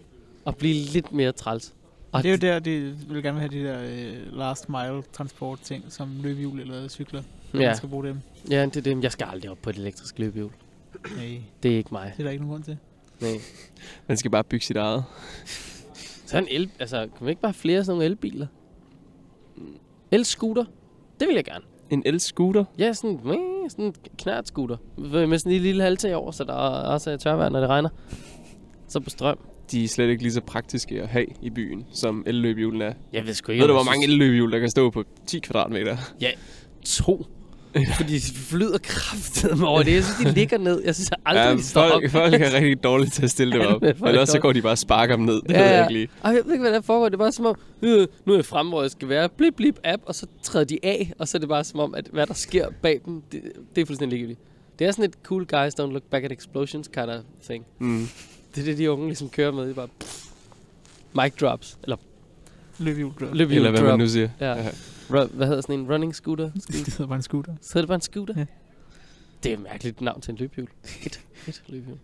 A: og blive lidt mere træls. Og
C: Det er jo der, de vil gerne have de der øh, last mile transport ting, som løbehjul eller cykler, når
A: Ja.
C: man skal bruge dem.
A: Ja, det er det. Jeg skal aldrig op på et elektrisk løbehjul.
C: Nej,
A: Det er ikke mig.
C: det er der ikke nogen grund til.
A: Nej.
B: Man skal bare bygge sit eget.
A: Så en el... Altså, kan vi ikke bare have flere sådan nogle elbiler? El-scooter? Det vil jeg gerne.
B: En el-scooter?
A: Ja, sådan, meh, sådan en knært-scooter. Med sådan en lille halvtag over, så der også er tørvejr, når det regner. Så på strøm.
B: De er slet ikke lige så praktiske at have i byen, som elløbehjulene er.
A: Jeg ved sgu ikke.
B: Ved du, hvor mange elløbehjul, der kan stå på 10 kvadratmeter?
A: To. Fordi de flyder kraftet over det. Jeg synes, de ligger ned. Jeg synes aldrig,
B: Ja,
A: de står op.
B: folk, folk er rigtig dårlige til at stille det
A: Ja,
B: op.
A: men folk
B: Eller også så går de bare og sparker dem ned. Det
A: Ja,
B: ved jeg ikke lige.
A: Og jeg ved ikke, hvad der foregår. Det er bare som om, øh, nu er jeg fremme, hvor jeg skal være. Blip, blip, app. Og så træder de af. Og så er det bare som om, at hvad der sker bag dem, det, det er fuldstændig ligegyldigt. Det er sådan et cool guys don't look back at explosions kind of thing.
B: Mm.
A: Det er det, de unge ligesom kører med. Det er bare pff, mic drops. Eller
C: Løbehjul drop.
A: løbehjul
B: Eller hvad
A: drop.
B: man nu siger.
A: Ja.
B: Ja.
A: Ru- hvad hedder sådan en running scooter?
C: Det hedder bare en scooter.
A: Så er det bare en scooter?
C: Ja.
A: Det er et mærkeligt navn til en løbehjul. Et, et løbehjul.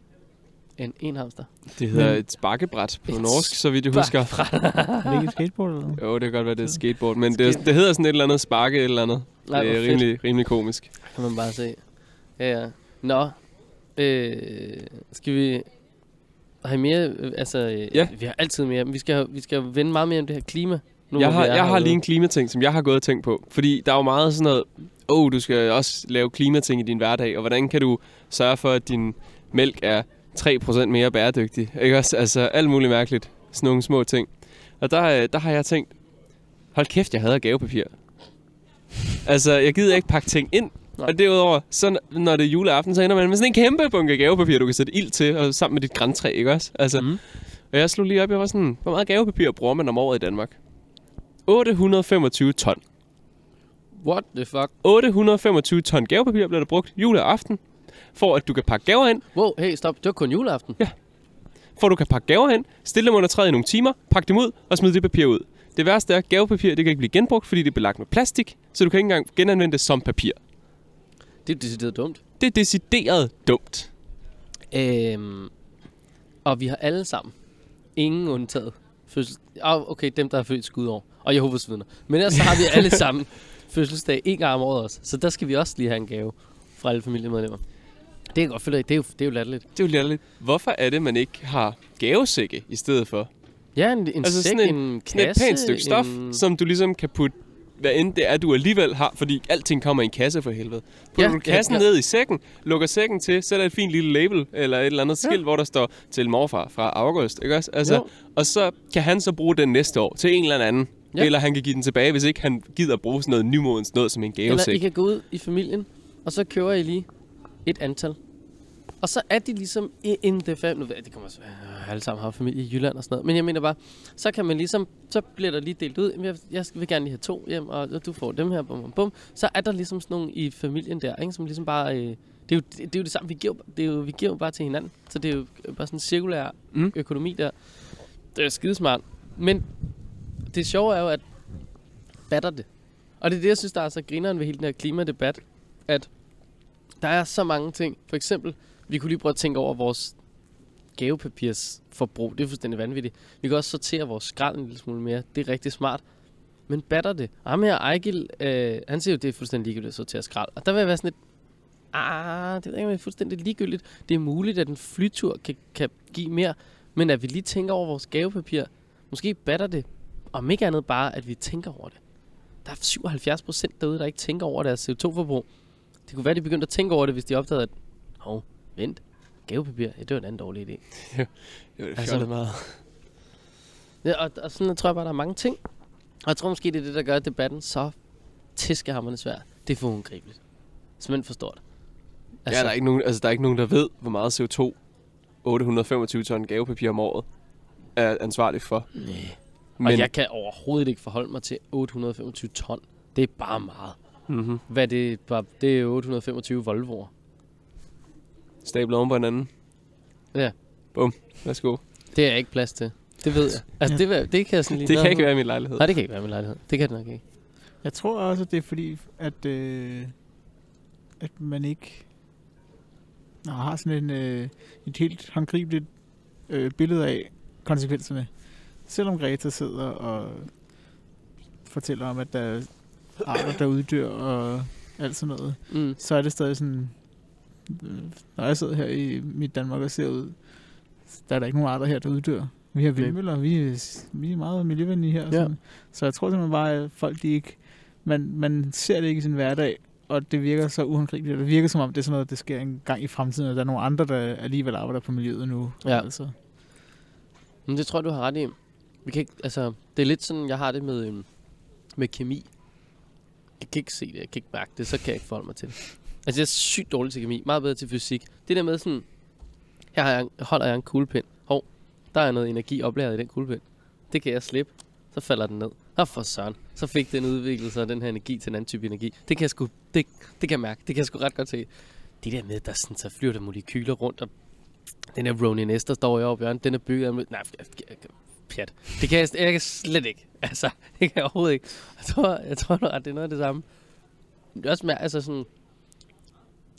A: En, en hamster.
B: Det hedder
C: Men-
B: et sparkebræt på
A: Et
B: norsk, så vidt jeg husker.
C: Er det ikke et skateboard eller noget?
B: Jo, det kan godt være, det er et skateboard. Men det, det hedder sådan et eller andet sparke et eller andet.
A: Nej,
B: det er
A: fedt.
B: rimelig, rimelig komisk.
A: Kan man bare se. Ja, ja. Nå. Øh, skal vi... Har I mere? Altså, øh,
B: Ja.
A: vi har altid mere. Men vi skal, vi skal vende meget mere om det her klima. Nu,
B: Jeg har, jeg har lige en klimating, som jeg har gået og tænkt på. Fordi der er jo meget sådan noget, åh, oh, du skal også lave klimating i din hverdag, og hvordan kan du sørge for, at din mælk er 3% mere bæredygtig? Ikke også? Altså alt muligt mærkeligt. Sådan nogle små ting. Og der, øh, der har jeg tænkt, hold kæft, jeg hader gavepapir. Altså, jeg gider ikke pakke ting ind.
A: Nej.
B: Og derudover, så når det er juleaften, så ender man med sådan en kæmpe bunke gavepapir, du kan sætte ild til, og sammen med dit græntræ, ikke også? Altså,
A: Mm.
B: og jeg slog lige op, jeg var sådan, hvor meget gavepapir bruger man om året i Danmark? 825 ton.
A: What the fuck?
B: 825 ton gavepapir bliver der brugt juleaften, for at du kan pakke gaver ind,
A: Wow, hey, stop. Det var kun juleaften.
B: for at du kan pakke gaver ind, stille dem under træet i nogle timer, pakke dem ud og smide det papir ud. Det værste er, at gavepapir det kan ikke blive genbrugt, fordi det er belagt med plastik, så du kan ikke engang genanvende det som papir.
A: Det er decideret dumt.
B: Det er decideret dumt.
A: Øhm, og vi har alle sammen, ingen undtaget, fødsel... Oh, okay, dem der har født skudår, og Jehovas vidner. Men ellers så har vi alle sammen fødselsdag en gang om året også. Så der skal vi også lige have en gave fra alle familiemedlemmer. Det kan jeg godt følge, det er jo, det er jo latterligt.
B: Det er jo latterligt. Hvorfor er det, man ikke har gavesække i stedet for?
A: Ja, en, en
B: Altså
A: sæk,
B: sådan
A: en,
B: Sådan et
A: kasse,
B: pænt stykke stof,
A: en...
B: som du ligesom kan putte hvad end det er, du alligevel har, fordi alting kommer i en kasse for helvede. Putter
A: Ja,
B: du kassen
A: ja,
B: ja,
A: ja.
B: ned i sækken, lukker sækken til, sætter et fint lille label eller et eller andet skilt,
A: Ja.
B: hvor der står til morfar fra august, ikke også? Altså,
A: Jo.
B: og så kan han så bruge den næste år til en eller anden.
A: Ja.
B: Eller han kan give den tilbage, hvis ikke han gider bruge sådan noget nymodens noget som en
A: Eller I
B: gavesæk.
A: kan gå ud i familien, og så køber I lige et antal. Og så er de ligesom in the family. Nu ved jeg, det kommer så øh, alle sammen har familie i Jylland og sådan noget. Men jeg mener bare, så kan man ligesom, så bliver der lige delt ud. Jeg, jeg vil gerne lige have to hjem, og du får dem her, bum, bum, bum. Så er der ligesom sådan nogle i familien der, ikke? som ligesom bare... Øh, det er, jo, det, det er jo det samme, vi giver, det er jo, vi giver jo bare til hinanden. Så det er jo bare sådan en cirkulær
B: Mm.
A: økonomi der. Det er skidesmart. Men det sjove er jo, at batter det. Og det er det, jeg synes, der er så grineren ved hele den her klimadebat, at der er så mange ting. For eksempel, vi kunne lige prøve at tænke over vores gavepapirs forbrug. Det er fuldstændig vanvittigt. Vi kan også sortere vores skrald en lille smule mere. Det er rigtig smart. Men batter det? Og ham her, Ejgil, øh, han siger jo, det er fuldstændig ligegyldigt at sortere skrald. Og der vil jeg være sådan lidt, ah, det ved jeg ikke, om det er fuldstændig ligegyldigt. Det er muligt, at en flytur kan, kan give mere. Men at vi lige tænker over vores gavepapir, måske batter det. Om ikke andet bare, at vi tænker over det. Der er 77 procent derude, der ikke tænker over deres CO2-forbrug. Det kunne være, de begyndte at tænke over det, hvis de opdagede, at hov, vent, gavepapir, ja, det var en anden dårlig idé.
B: Det er
A: Altså-
B: altså, meget.
A: Ja, og, og sådan tror jeg bare, der er mange ting. Og jeg tror måske, det er det, der gør debatten så tiskehammerende svær. Det er for ungribeligt. Simpelthen for stort.
B: Altså, ja, der er, ikke nogen, altså, der er ikke nogen, der ved, hvor meget CO2 825 ton gavepapir om året er ansvarlig for.
A: Nej.
B: Men,
A: Og jeg kan overhovedet ikke forholde mig til 825 ton. Det er bare meget.
B: mm-hmm.
A: Hvad er det? Bare, det er 825 Volvo'er.
B: stablet oven på hinanden.
A: Ja.
B: Bum. Værsgo.
A: Det er jeg ikke plads til. Det ved jeg. Altså, det, vil- det kan jeg sådan lige...
B: Det kan ikke være i min lejlighed.
A: Nej, det kan ikke være min lejlighed. Det kan det nok ikke.
C: Jeg tror også, at det er fordi, at, øh, at man ikke Nå, har sådan en, øh, et helt håndgribeligt øh, billede af konsekvenserne. Selvom Greta sidder og fortæller om, at der er arter, der uddør og alt sådan noget,
A: Mm.
C: så er det stadig sådan, øh, når jeg sidder her i mit Danmark og ser ud, der er der ikke nogen arter her, der uddør. Vi har vindmøller, vi er, vi er meget miljøvenlige her. og
A: Ja.
C: Sådan. Så jeg tror simpelthen bare, at folk de ikke, man, man ser det ikke i sin hverdag, og det virker så uhåndgribeligt. Det virker som om, det er sådan noget, der sker en gang i fremtiden, og der er nogle andre, der alligevel arbejder på miljøet nu.
A: Ja.
C: Altså.
A: Men det tror jeg, du har ret i. Vi kan ikke, altså, det er lidt sådan, jeg har det med, øhm, med kemi. Jeg kan ikke se det, jeg kan ikke mærke det, så kan jeg ikke forholde mig til det. Altså, jeg er sygt dårlig til kemi, meget bedre til fysik. Det der med sådan, her har jeg, holder jeg en kuglepind. Hov, der er noget energi oplagret i den kuglepind. Det kan jeg slippe, så falder den ned. Og for søren, så fik den udviklet sig den her energi til en anden type energi. Det kan jeg sgu, det, det kan jeg mærke, det kan jeg sgu ret godt se. Det der med, der sådan, så flyver der molekyler rundt, og den her Ronin S, der står jeg op i hjørnet, den er bygget af... Nej, jeg- jeg- jeg- pjat. Det kan jeg, jeg kan slet ikke. Altså, det kan jeg overhovedet ikke. Jeg tror, jeg tror nok, at det er noget af det samme. Det er også mere, altså sådan...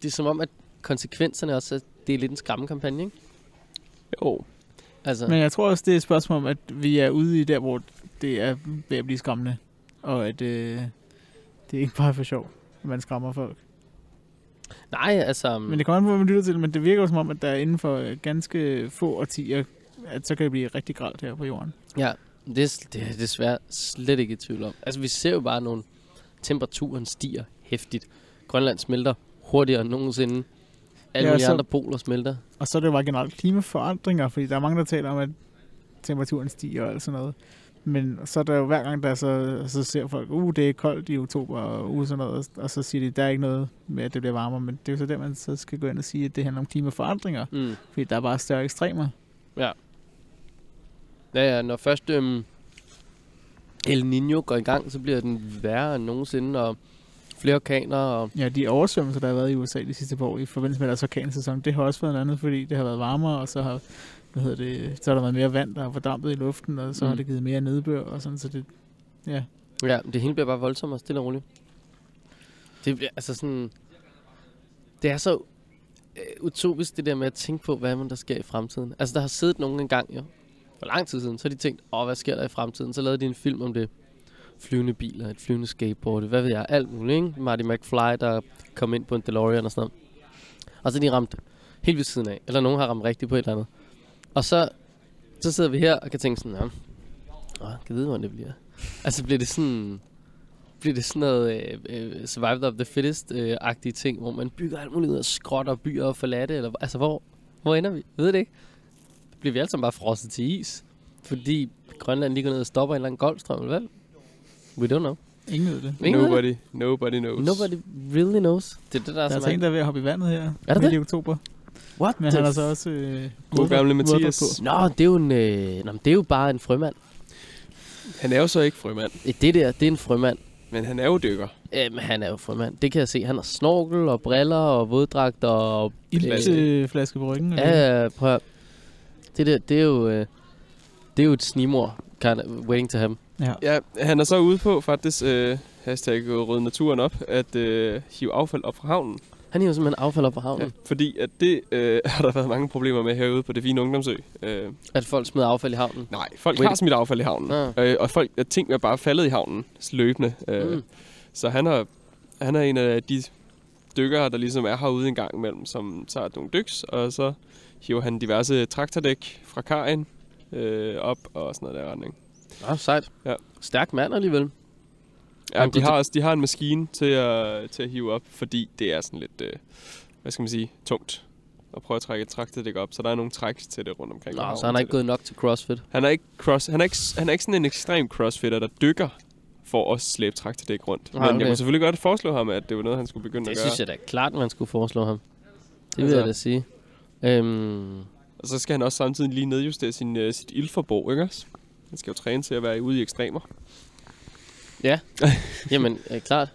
A: Det er som om, at konsekvenserne også er, det er lidt en skræmmekampagne, ikke?
B: Jo.
A: Altså,
C: Men jeg tror også, det er et spørgsmål om, at vi er ude i der, hvor det er ved at blive skræmmende. Og at øh, det er ikke bare for sjov, at man skræmmer folk.
A: nej, altså...
C: Men det kommer an på, hvad man lytter til, men det virker jo som om, at der er inden for øh, ganske få årtier, at så kan det blive rigtig gralt her på jorden.
A: Ja, det er, det er desværre slet ikke i tvivl om. Altså, vi ser jo bare nogle... Temperaturen stiger hæftigt. Grønland smelter hurtigere end nogensinde. Alle
C: Ja, så-
A: andre poler smelter.
C: Og så er det jo bare generelt klimaforandringer, fordi der er mange, der taler om, at temperaturen stiger og alt sådan noget. Men så er der jo hver gang, der så, så ser folk, uh, det er koldt i oktober, og uh, sådan noget, og så siger de, der er ikke noget med, at det bliver varmere, men det er jo så der, man så skal gå ind og sige, at det handler om klimaforandringer,
A: Mm.
C: fordi der er bare større ekstremer.
A: Ja, ja, når først øhm, El Niño går i gang, så bliver den værre end nogensinde, og flere orkaner, og
C: Ja, de oversvømmelser, der har været i USA de sidste par år i forbindelse med deres orkansæson, det har også været noget andet, fordi det har været varmere, og så har, hvad hedder det, så har der været mere vand, der har fordampet i luften, og så mm. har det givet mere nedbør, og sådan, så det, ja.
A: ja, det hele bliver bare voldsommere, stille og roligt. Det bliver altså sådan... Det er så øh, utopisk, det der med at tænke på, hvad man der sker i fremtiden. Altså, der har siddet nogen engang, jo, for lang tid siden, så har de tænkt, åh, hvad sker der i fremtiden? Så lavede de en film om det. flyvende biler, et flyvende skateboard, hvad ved jeg, alt muligt, ikke? Marty McFly, der kom ind på en DeLorean og sådan noget. Og så er de ramt helt ved siden af, eller nogen har ramt rigtigt på et eller andet. Og så, så sidder vi her og kan tænke sådan, ja, åh, kan vide, hvordan det bliver. Altså bliver det sådan, bliver det sådan noget øh, øh, survival of the fittest-agtige ting, hvor man bygger alt muligt ud af skråt og byer og forladte, eller altså hvor, hvor ender vi? Ved det ikke? Bliver vi alle sammen bare frosset til is? Fordi Grønland lige går ned og stopper en eller anden golfstrøm, eller hvad? We don't know.
C: Ingen ved det.
A: Ingen ved det.
B: Nobody, nobody knows.
A: Nobody really knows. Det er det, der er,
C: Der er altså en, der er ved at hoppe i vandet her.
A: Er
C: midt
A: det?
C: i oktober.
A: What
C: Men han har så også... Øh,
B: God gamle Mathias.
A: Nå, det er jo en, øh, nå, men det er jo bare en frømand.
B: Han er jo så ikke frømand,
A: Det der, det er en frømand.
B: men han er jo dykker.
A: Øhm, han er jo frømand. Det kan jeg se. Han har snorkel og briller og våddragt og...
C: Iltflaske øh, flaske på ryggen.
A: Ja, ja, prøv at, det der, det er jo... Øh, det er jo et snimor. Kind of waiting to ham.
C: ja.
B: Ja, han er så ude på faktisk, øh, hashtag rydde naturen op, at øh, hive affald op fra havnen.
A: Han er jo simpelthen affald op på
B: Ja,
A: havnen.
B: fordi at det øh, har der været mange problemer med herude på det fine ungdomsø. Øh,
A: At folk smider affald i havnen.
B: nej, folk
A: Wait.
B: har smidt affald i havnen.
A: Ah.
B: Øh, og folk, at ting er bare faldet i havnen løbende. Øh,
A: Mm.
B: Så han er, han er en af de dykkere, der ligesom er herude en gang imellem, som tager nogle dyks, og så hiver han diverse traktordæk fra kajen øh, op og sådan noget der retning.
A: Ah, sejt.
B: Ja.
A: Stærk mand alligevel.
B: Ja, de har, også, de har en maskine til at, til at hive op, fordi det er sådan lidt, øh, hvad skal man sige, tungt at prøve at trække et traktordæk op. Så der er nogle træk til det rundt omkring.
A: Nå, så han er
B: til
A: ikke gået nok til CrossFit.
B: det. Han er ikke, cross, han, er ikke, han er ikke sådan en ekstrem crossfitter, der dykker for at slæbe traktordæk rundt.
A: Nej,
B: Men
A: okay.
B: jeg kunne selvfølgelig godt foreslå ham, at det var noget, han skulle begynde
A: Det
B: at gøre.
A: synes jeg da klart, man skulle foreslå ham. Det vil
B: Altså-
A: jeg da sige. Øhm,
B: Og så skal han også samtidig lige nedjustere sin, uh, sit ildforbrug, ikke også? Han skal jo træne til at være ude i ekstremer.
A: jamen, øh, klart.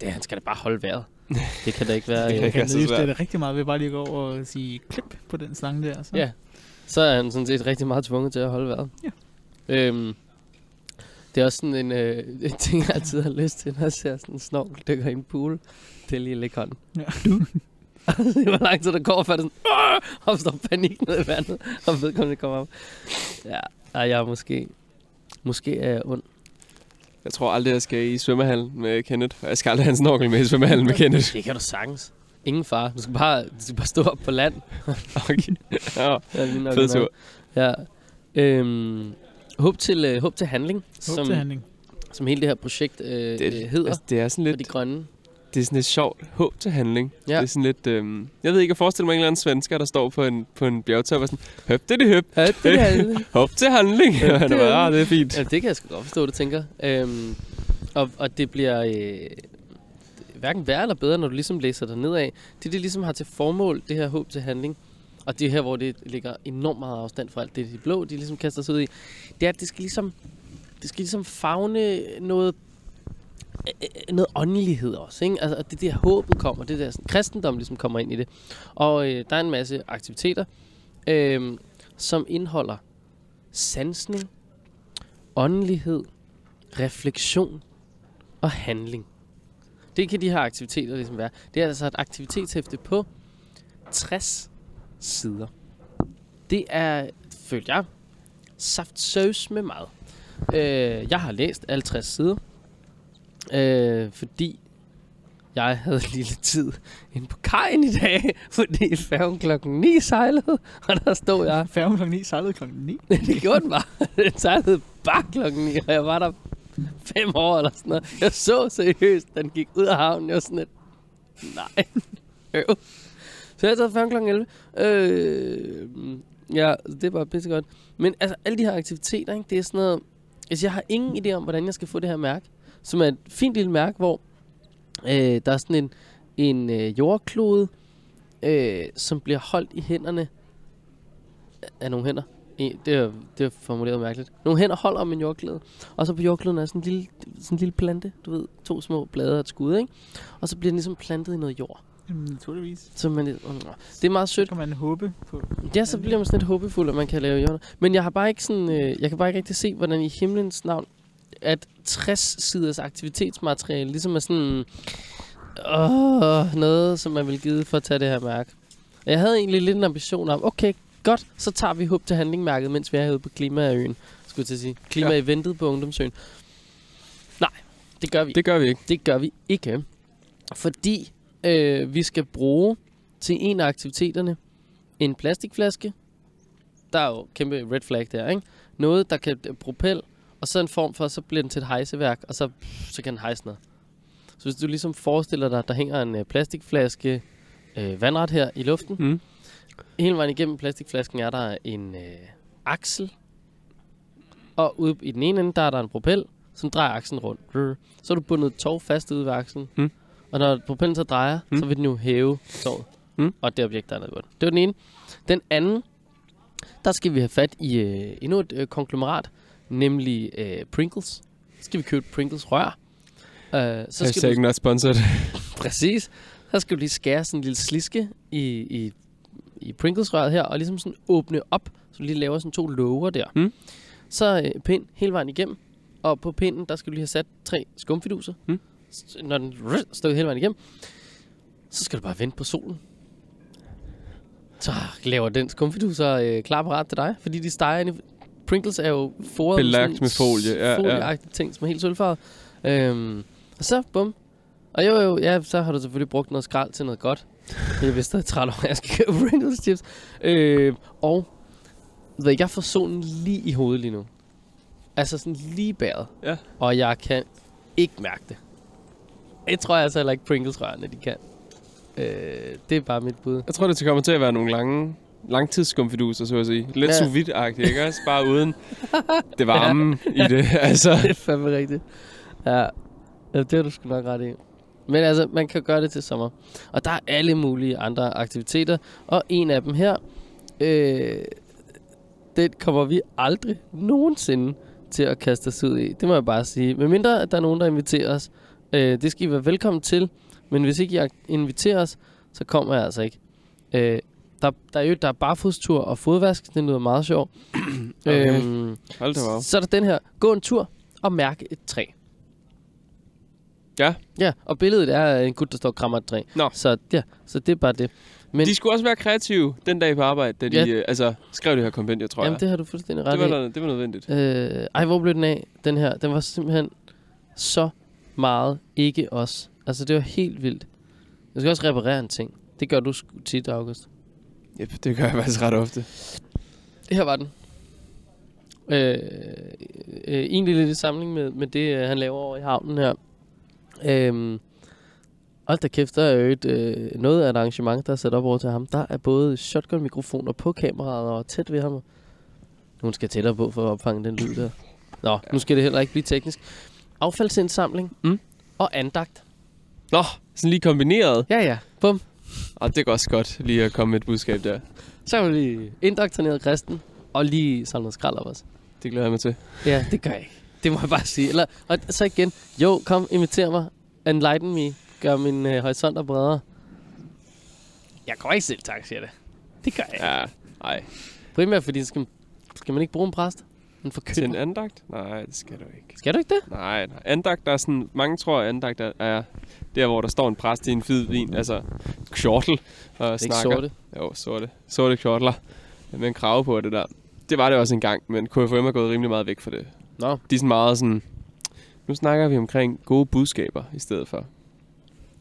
A: Det, han skal da bare holde vejret. Det kan da ikke være...
B: Det kan
A: øh,
C: kan
B: er
C: nedjustere det rigtig meget ved bare lige gå over og sige klip på den slange der. Så.
A: Ja, så er han sådan set rigtig meget tvunget til at holde vejret.
C: Ja.
A: Øhm, det er også sådan en, øh, en ting, jeg altid har lyst til, når jeg ser sådan en snorkel dykker i en pool. Det er lige hånden.
C: Ja.
A: det var lang tid, der går, før det sådan, opstår panik ned i vandet, og vedkommende kommer op. Ja, ej, jeg er måske, måske er jeg ond.
B: Jeg tror aldrig, jeg skal i svømmehallen med Kenneth. Jeg skal aldrig have en snorkel med i svømmehallen med Kenneth.
A: Det kan du sagtens. Ingen far. Du skal bare, du skal bare stå op på land.
B: Okay. Ja,
A: Ja,
B: fed tur.
A: Ja. Øhm, håb, til, øh, håb til handling,
C: Håb
A: som,
C: til handling.
A: som hele det her projekt øh,
B: Det,
A: øh, hedder.
B: altså, det er sådan
A: For de
B: lidt,
A: grønne.
B: Det er sådan lidt sjovt. Håb til handling.
A: Ja.
B: Det er sådan lidt, øhm, jeg ved ikke, jeg forestiller mig en eller anden svensker, der står på en, på en bjergtop og sådan, høb det, det høb,
A: Ja, det er det.
B: håb til handling.
A: Ja,
B: er
A: det er
B: bare, ah, det er fint.
A: ja, det kan jeg sgu godt forstå, du tænker. Øhm, og, og det bliver øh, hverken værre eller bedre, når du ligesom læser dig nedad. Det, det ligesom har til formål, det her håb til handling, og det er her, hvor det ligger enormt meget afstand fra alt det, de blå, de ligesom kaster sig ud i, det er, at det skal ligesom, det skal ligesom fagne noget Øh, noget åndelighed også, ikke? Altså, det der håbet kommer, det der sådan, kristendom ligesom kommer ind i det. Og øh, der er en masse aktiviteter, øh, som indeholder sansning, åndelighed, refleksion og handling. Det kan de her aktiviteter ligesom være. Det er altså et aktivitetshæfte på 60 sider. Det er, følte jeg, saftsøs med meget. Øh, jeg har læst alle 60 sider, øh, fordi jeg havde lige lidt tid inde på kajen i dag, fordi færgen klokken 9 sejlede, og der stod jeg
C: Færgen kl. 9 sejlede kl. 9.
A: det gjorde den bare. Den sejlede bare klokken 9, og jeg var der fem år eller sådan noget. Jeg så seriøst, den gik ud af havnen. Jeg var sådan lidt, nej, øv. Så jeg taget færgen klokken 11. Øh, ja, det var pissegodt. Men altså, alle de her aktiviteter, ikke, det er sådan noget... Altså, jeg har ingen idé om, hvordan jeg skal få det her mærke. Som er et fint lille mærke, hvor øh, der er sådan en, en øh, jordklode, øh, som bliver holdt i hænderne af nogle hænder. I- Det er, det er formuleret mærkeligt. Nogle hænder holder om en jordklæde. Og så på jordklæden er sådan en lille, sådan en lille plante. Du ved, to små blade og et skud, ikke? Og så bliver den ligesom plantet i noget jord.
C: Jamen, naturligvis.
A: Så man, det er meget
C: Så
A: sødt.
C: kan man håbe på.
A: Ja, så bliver man sådan lidt håbefuld, at man kan lave hjørner. Men jeg har bare ikke sådan, øh, jeg kan bare ikke rigtig se, hvordan i himlens navn, at 60 siders aktivitetsmateriale ligesom er sådan, åh, noget, som man vil give for at tage det her mærke. Jeg havde egentlig lidt en ambition om, okay, godt, så tager vi håb til handlingmærket, mens vi er herude på Klimaøen, skulle jeg til at sige. Klimaeventet på Ungdomsøen. Det gør vi.
B: Det gør vi ikke.
A: Det gør vi ikke. Fordi øh, vi skal bruge til en af aktiviteterne en plastikflaske. Der er jo kæmpe red flag der, ikke? Noget, der kan propel, og så en form for, så bliver den til et hejseværk, og så, så kan den hejse ned. Så hvis du ligesom forestiller dig, at der hænger en øh, plastikflaske øh, vandret her i luften,
B: Mm.
A: hele vejen igennem plastikflasken er der en øh, aksel, og ude i den ene ende, der er der en propel, som drejer akslen rundt. Så er du bundet et tov fast ude ved akslen,
B: Mm.
A: og når propellen så drejer,
B: Mm.
A: så vil den jo hæve tovet,
B: Mm.
A: og det objekt, der er nede på den. Det var den ene. Den anden, der skal vi have fat i øh, endnu et øh, konglomerat, nemlig øh, Pringles. Så skal vi købe Pringles rør. Øh, så skal
B: Hashtag
A: du,
B: not sponsored.
A: præcis, så skal du lige skære sådan en lille sliske i, i, i Pringles-røret her, og ligesom sådan åbne op, så du lige laver sådan to låger der.
B: Mm.
A: Så øh, pind hele vejen igennem, og på pinden, der skal du lige have sat tre skumfiduser.
B: Mm.
A: S- Når den står hele vejen igennem, så skal du bare vente på solen. Så laver den skumfiduser øh, klar parat til dig, fordi de steger ind i... Pringles er jo foret
B: Belagt med folie, ja, ja.
A: folieagtige ting, som er helt sølvfarvet. Øhm, og så, bum. Og jo, jo, ja, så har du selvfølgelig brugt noget skrald til noget godt. Jeg er vist stadig træt over, at jeg skal købe Pringles chips. Øh, og ved, jeg får solen lige i hovedet lige nu. Altså sådan lige bæret.
B: Ja.
A: Og jeg kan ikke mærke det. Jeg tror altså heller ikke Pringles-rørene, de kan. Øh, det er bare mit bud.
B: Jeg tror, det kommer til at være nogle lange langtidsskumfiduser, så at sige. Lidt
A: Ja.
B: ja. sous vide-agtigt, ikke også? Bare uden det varme i det. Altså,
A: det er fandme rigtigt. Ja, ja det har du sgu nok ret i. Men altså, man kan gøre det til sommer. Og der er alle mulige andre aktiviteter. Og en af dem her, øh, det kommer vi aldrig nogensinde til at kaste os ud i. Det må jeg bare sige. Men mindre, at der er nogen, der inviterer os. Øh, det skal I være velkommen til. Men hvis ikke I inviterer os, så kommer jeg altså ikke. Øh, der, der er jo der er barfodstur og fodvask. Det lyder meget sjovt.
B: Okay.
A: Øhm,
B: hold da op.
A: så er der den her. Gå en tur og mærke et træ.
B: Ja.
A: Ja, og billedet er en gut, der står og krammer et træ.
B: Nå.
A: Så ja, så det er bare det. Men
B: De skulle også være kreative den dag på arbejde, da de
A: Ja.
B: øh, altså, skrev det her kompendium, tror
A: jamen,
B: jeg.
A: det har du fuldstændig
B: Det,
A: ret
B: var,
A: i.
B: det var nødvendigt.
A: Øh, ej, hvor blev den af, den her? Den var simpelthen så meget ikke os. Altså, det var helt vildt. Jeg skal også reparere en ting. Det gør du tit, August.
B: Yep, det gør jeg faktisk ret ofte.
A: Her var den. Øh, øh, egentlig lidt i samling med, med det, øh, han laver over i havnen her. Øh, hold da kæft, der er jo et, øh, noget af et arrangement, der er sat op over til ham. Der er både shotgun-mikrofoner på kameraet og tæt ved ham. Nu skal tættere på for at opfange den lyd der. Nå, nu skal det heller ikke blive teknisk. Affaldsindsamling
B: Mm.
A: og andagt.
B: Nå, sådan lige kombineret.
A: Ja, ja. Bum.
B: Og det går også godt lige at komme med et budskab der.
A: Så er vi lige indoktrineret kristen og lige samlet noget skrald op os.
B: Det glæder jeg mig til.
A: Ja, det gør jeg ikke. Det må jeg bare sige. Eller, og så igen, jo, kom, inviter mig. Enlighten me. Gør min øh, horisonter bredere. Jeg går ikke selv tak, siger det. Det gør jeg ikke.
B: Ja, nej.
A: Primært fordi, skal, skal man ikke bruge en præst? En
B: Til en
A: forkynder.
B: andagt? Nej, det skal du ikke.
A: Skal du ikke det?
B: Nej, nej. Andagt, der er sådan... Mange tror, at andagt er, er der, hvor der står en præst i en fed vin, altså kjortel, og
A: Det er ikke
B: snakker.
A: sorte.
B: Jo, sorte. Sorte kjortler med en krave på det der. Det var det også engang, men KFM er gået rimelig meget væk fra det.
A: Nå,
B: De er sådan meget sådan... Nu snakker vi omkring gode budskaber i stedet for.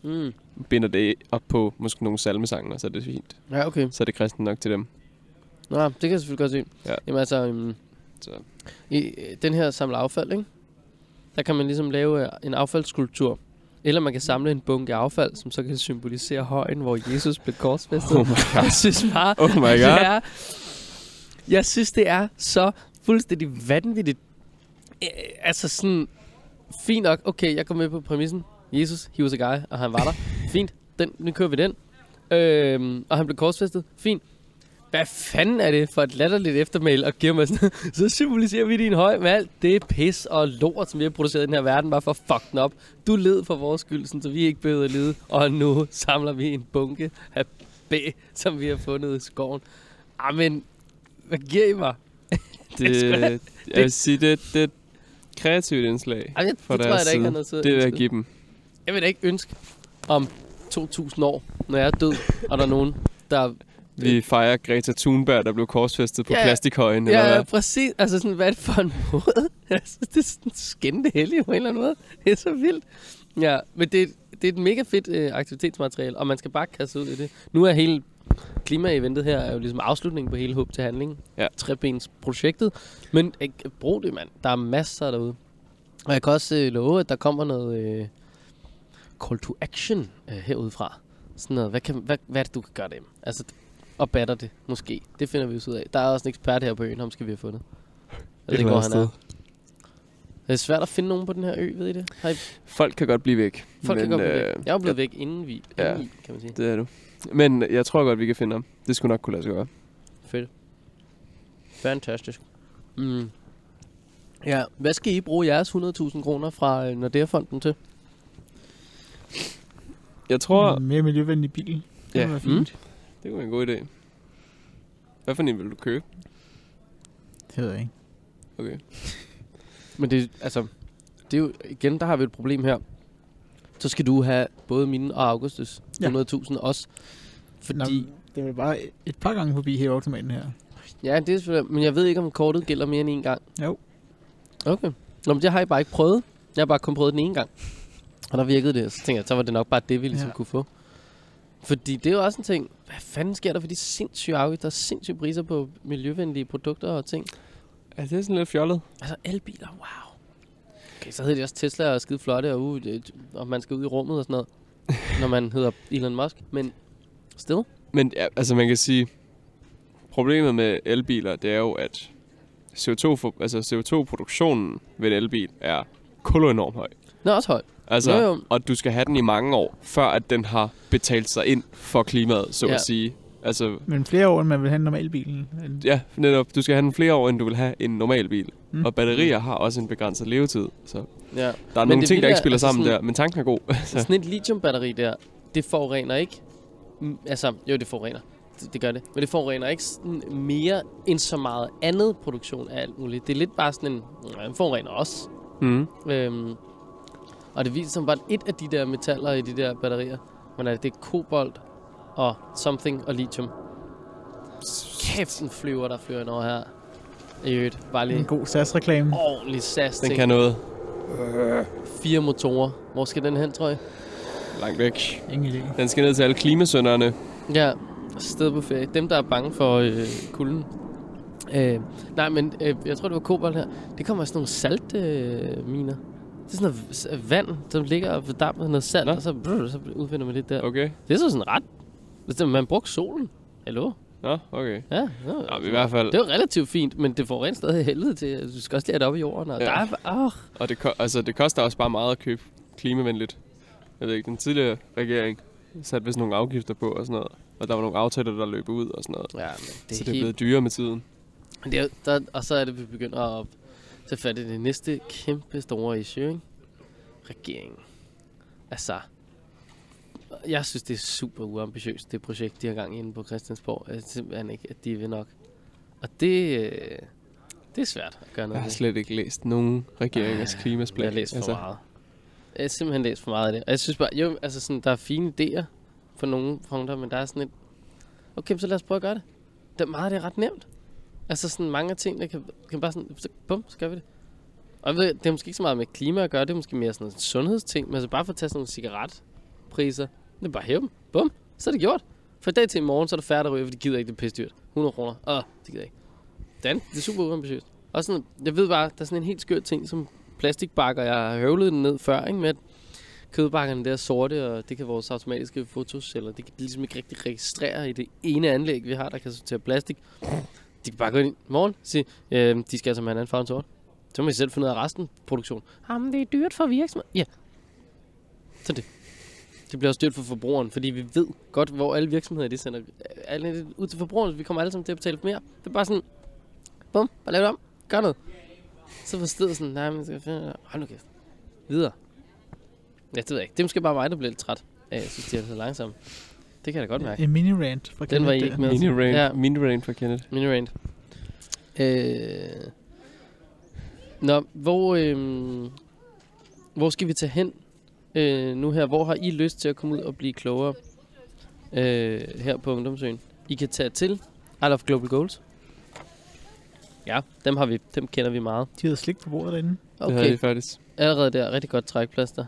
A: mm.
B: Binder det op på måske nogle salmesange, og så er det fint.
A: ja, okay.
B: Så er det kristen nok til dem.
A: Nå, det kan jeg selvfølgelig godt se.
B: Ja.
A: Jamen altså, um,
B: Så.
A: i den her samle affald, ikke? Der kan man ligesom lave øh, en affaldsskulptur. Eller man kan samle en bunke affald, som så kan symbolisere højen, hvor Jesus blev korsfæstet.
B: Oh my god.
A: Jeg synes bare,
B: Oh my god.
A: det er, jeg synes, det er så fuldstændig vanvittigt. Altså sådan, fint nok, okay, jeg går med på præmissen. Jesus, he was a guy, og han var der. Fint, den, nu kører vi den. Øhm, og han blev korsfæstet. Fint. Hvad fanden er det for et latterligt eftermæl at give mig sådan Så symboliserer vi din høj med alt det pis og lort, som vi har produceret i den her verden, bare for at fuck den op. Du led for vores skyld, sådan, så vi ikke behøvede at lide. Og nu samler vi en bunke af B, som vi har fundet i skoven. Amen, hvad giver I mig?
B: Det,
A: da-
B: jeg vil sige, det, det er et kreativt indslag
A: Ej, det,
B: fra
A: det tror jeg
B: deres
A: da ikke
B: side.
A: har noget
B: Det vil jeg give dem.
A: Jeg vil da ikke ønske om 2.000 år, når jeg er død, og der er nogen, der
B: Vi fejrer Greta Thunberg, der blev korsfæstet på
A: Ja.
B: plastikhøjen, eller
A: Ja,
B: hvad?
A: ja, præcis. Altså sådan, hvad er det for en måde? Altså, det er sådan skændende heldigt på en eller anden måde. Det er så vildt. Ja, men det, det er et mega fedt øh, aktivitetsmateriale, og man skal bare kaste ud i det. Nu er hele klimaeventet her er jo ligesom afslutningen på hele Håb til Handling.
B: Ja.
A: Trebens projektet. Men øh, brug det, mand. Der er masser derude. Og jeg kan også øh, love, at der kommer noget øh, call to action øh, herudefra. Sådan noget. Hvad, kan, hvad, hvad er det, du kan gøre dem? Altså, og batter det, måske. Det finder vi ud af. Der er også en ekspert her på øen, ham skal vi have fundet. Jeg ved
B: Et
A: ikke, hvor han er. Det er svært at finde nogen på den her ø, ved I det? Har I,
B: Folk kan godt blive væk.
A: folk
B: men,
A: kan godt blive
B: øh,
A: væk. Jeg er blevet væk inden vi,
B: ja.
A: inden I, kan man sige.
B: Det er du. Men jeg tror godt, vi kan finde ham. Det skulle nok kunne lade sig gøre.
A: Fedt. Fantastisk. Mm. Ja, hvad skal I bruge jeres 100.000 kroner fra øh, Nordea-fonden til?
B: Jeg tror,
C: Mm, Mere miljøvenlig bil. Det
B: Ja.
C: ja. være fint.
B: Det kunne være en god idé. Hvad for en vil du købe?
C: Det ved jeg ikke.
B: Okay.
A: Men det, altså, det er jo, igen, der har vi et problem her. Så skal du have både mine og Augustus
C: Ja.
A: 100.000 også. Fordi,
C: Nå, det er bare et par gange forbi hæveautomaten her.
A: ja, det er selvfølgelig, men jeg ved ikke, om kortet gælder mere end en gang.
C: Jo.
A: Okay. Nå, men det har jeg bare ikke prøvet. Jeg har bare kun prøvet den ene gang. Og der virkede det, så tænkte jeg, så var det nok bare det, vi ligesom. Ja. kunne få. Fordi det er jo også en ting, hvad fanden sker der for de sindssyge afgifter, der er sindssyge priser på miljøvenlige produkter og ting.
B: Er det sådan lidt fjollet?
A: Altså elbiler, wow. Okay, så hedder de også Tesla og skide flotte, og, uh, og man skal ud i rummet og sådan noget, når man hedder Elon Musk. Men still,
B: Men ja, altså man kan sige, problemet med elbiler, det er jo, at CO2, for, altså CO2-produktionen ved en elbil er kolonormt høj.
A: den er også høj.
B: Altså,
A: Jo, jo.
B: og du skal have den i mange år, før at den har betalt sig ind for klimaet, så
A: Ja.
B: at sige. Altså,
C: Men flere år, end man vil have en normal bil.
B: Ja, netop. Du skal have den flere år, end du vil have en normal bil. Mm. Og batterier har også en begrænset levetid. Så
A: Ja.
B: der er
A: Men
B: nogle ting, der ikke
A: er,
B: spiller
A: altså
B: sammen
A: sådan-
B: der. Men tanken er god.
A: Så sådan et lithiumbatteri der, det forurener ikke. Altså, jo, det forurener. Det, det gør det. Men det forurener ikke sådan mere end så meget andet produktion af alt muligt. Det er lidt bare sådan en... Ja, den forurener også.
B: mm.
A: Øhm, og det viser sig bare et af de der metaller i de der batterier. Men altså, det er kobolt og something og lithium. Kæft, en flyver, der flyver ind over her. I øvrigt, bare lige
C: En god SAS-reklame.
A: ordentlig sas
B: Den
A: ting.
B: kan noget
A: Fire motorer. Hvor skal den hen, tror jeg?
B: langt væk.
C: Ingen idé.
B: Den skal ned til alle klimasønderne.
A: Ja, sted på ferie. Dem, der er bange for øh, kulden. Øh, nej, men øh, jeg tror, det var kobolt her. Det kommer af sådan nogle saltminer. Øh, miner. Det er sådan noget s- vand, som ligger og fordamper noget salt,
B: Nå.
A: og så, brr, så udfinder man lidt der.
B: Okay.
A: Det er så sådan ret... Det, man brugte solen. Hallo?
B: Nå, okay.
A: Ja, ja.
B: Nå, i hvert fald...
A: Det var relativt fint, men det får rent stadig helvede til. Du skal også lære det op i jorden. Og
B: Ja.
A: der er, oh,
B: Og det, altså, det koster også bare meget at købe klimavenligt. Jeg ved ikke, den tidligere regering satte vist nogle afgifter på og sådan noget. Og der var nogle aftaler, der løb ud og sådan noget.
A: ja, men det er,
B: så det er
A: helt
B: blevet dyrere med tiden.
A: Det er, der, og så er det, vi begynder at tage fat i det næste kæmpe store issue, ikke? Regeringen. Altså, jeg synes, det er super uambitiøst, det projekt, de har gang inde på Christiansborg. Jeg synes simpelthen ikke, at de vil nok. Og det, øh, det er svært at gøre
B: Jeg
A: noget
B: har
A: ved.
B: slet ikke læst nogen regeringers
A: Jeg
B: klimasplan.
A: har læst for altså. meget. Jeg har simpelthen læst for meget af det. Og jeg synes bare, jo, altså sådan, der er fine idéer på nogle punkter, men der er sådan et, okay, så lad os prøve at gøre det. det er meget af det er ret nemt. Altså sådan mange ting, der kan, kan bare sådan, så, bum, så gør vi det. Og jeg ved, det er måske ikke så meget med klima at gøre, det er måske mere sådan en sundhedsting, men altså bare for at tage sådan nogle cigaretpriser, det er bare hæve dem, bum, så er det gjort. For i dag til i morgen, så er der færre, der ryger, for de gider ikke, det er pisse dyrt. 100 kroner, åh, det gider jeg ikke. Dan, det er super uambitiøst. Og sådan, jeg ved bare, der er sådan en helt skør ting, som plastikbakker, jeg har høvlet den ned før, ikke, med at kødbakkerne der er sorte, og det kan vores automatiske fotoceller, det kan de ligesom ikke rigtig registrere i det ene anlæg, vi har, der kan sortere plastik. De kan bare gå ind i morgen og sige, øh, de skal altså have en anden farve end sort. Så må I selv finde ud af resten produktion. Jamen, det er dyrt for virksomheden. Ja. Så det. Det bliver også dyrt for forbrugeren, fordi vi ved godt, hvor alle virksomheder de sender alle det ud til forbrugeren. Vi kommer alle sammen til at betale for mere. Det er bare sådan, bum, bare lav det om. Gør noget. Så stedet sådan, nej, men skal finde, hold nu kæft. Videre. Ja, det ved jeg ikke. Det er måske bare mig, der bliver lidt træt. af, Jeg synes, de er så langsomme. Det kan jeg da godt mærke.
C: En mini-rant fra
A: Den var I ikke med.
B: Mini rain,
A: Ja.
B: ja. mini rain for Kenneth.
A: Mini rant. Øh... Nå, hvor, øh... hvor skal vi tage hen øh, nu her? Hvor har I lyst til at komme ud og blive klogere øh, her på Ungdomsøen? I kan tage til I Love Global Goals. Ja, dem, har vi, dem kender vi meget.
C: De havde slik på bordet derinde.
B: Det havde
A: Okay,
B: de faktisk.
A: allerede der. Rigtig godt trækplaster.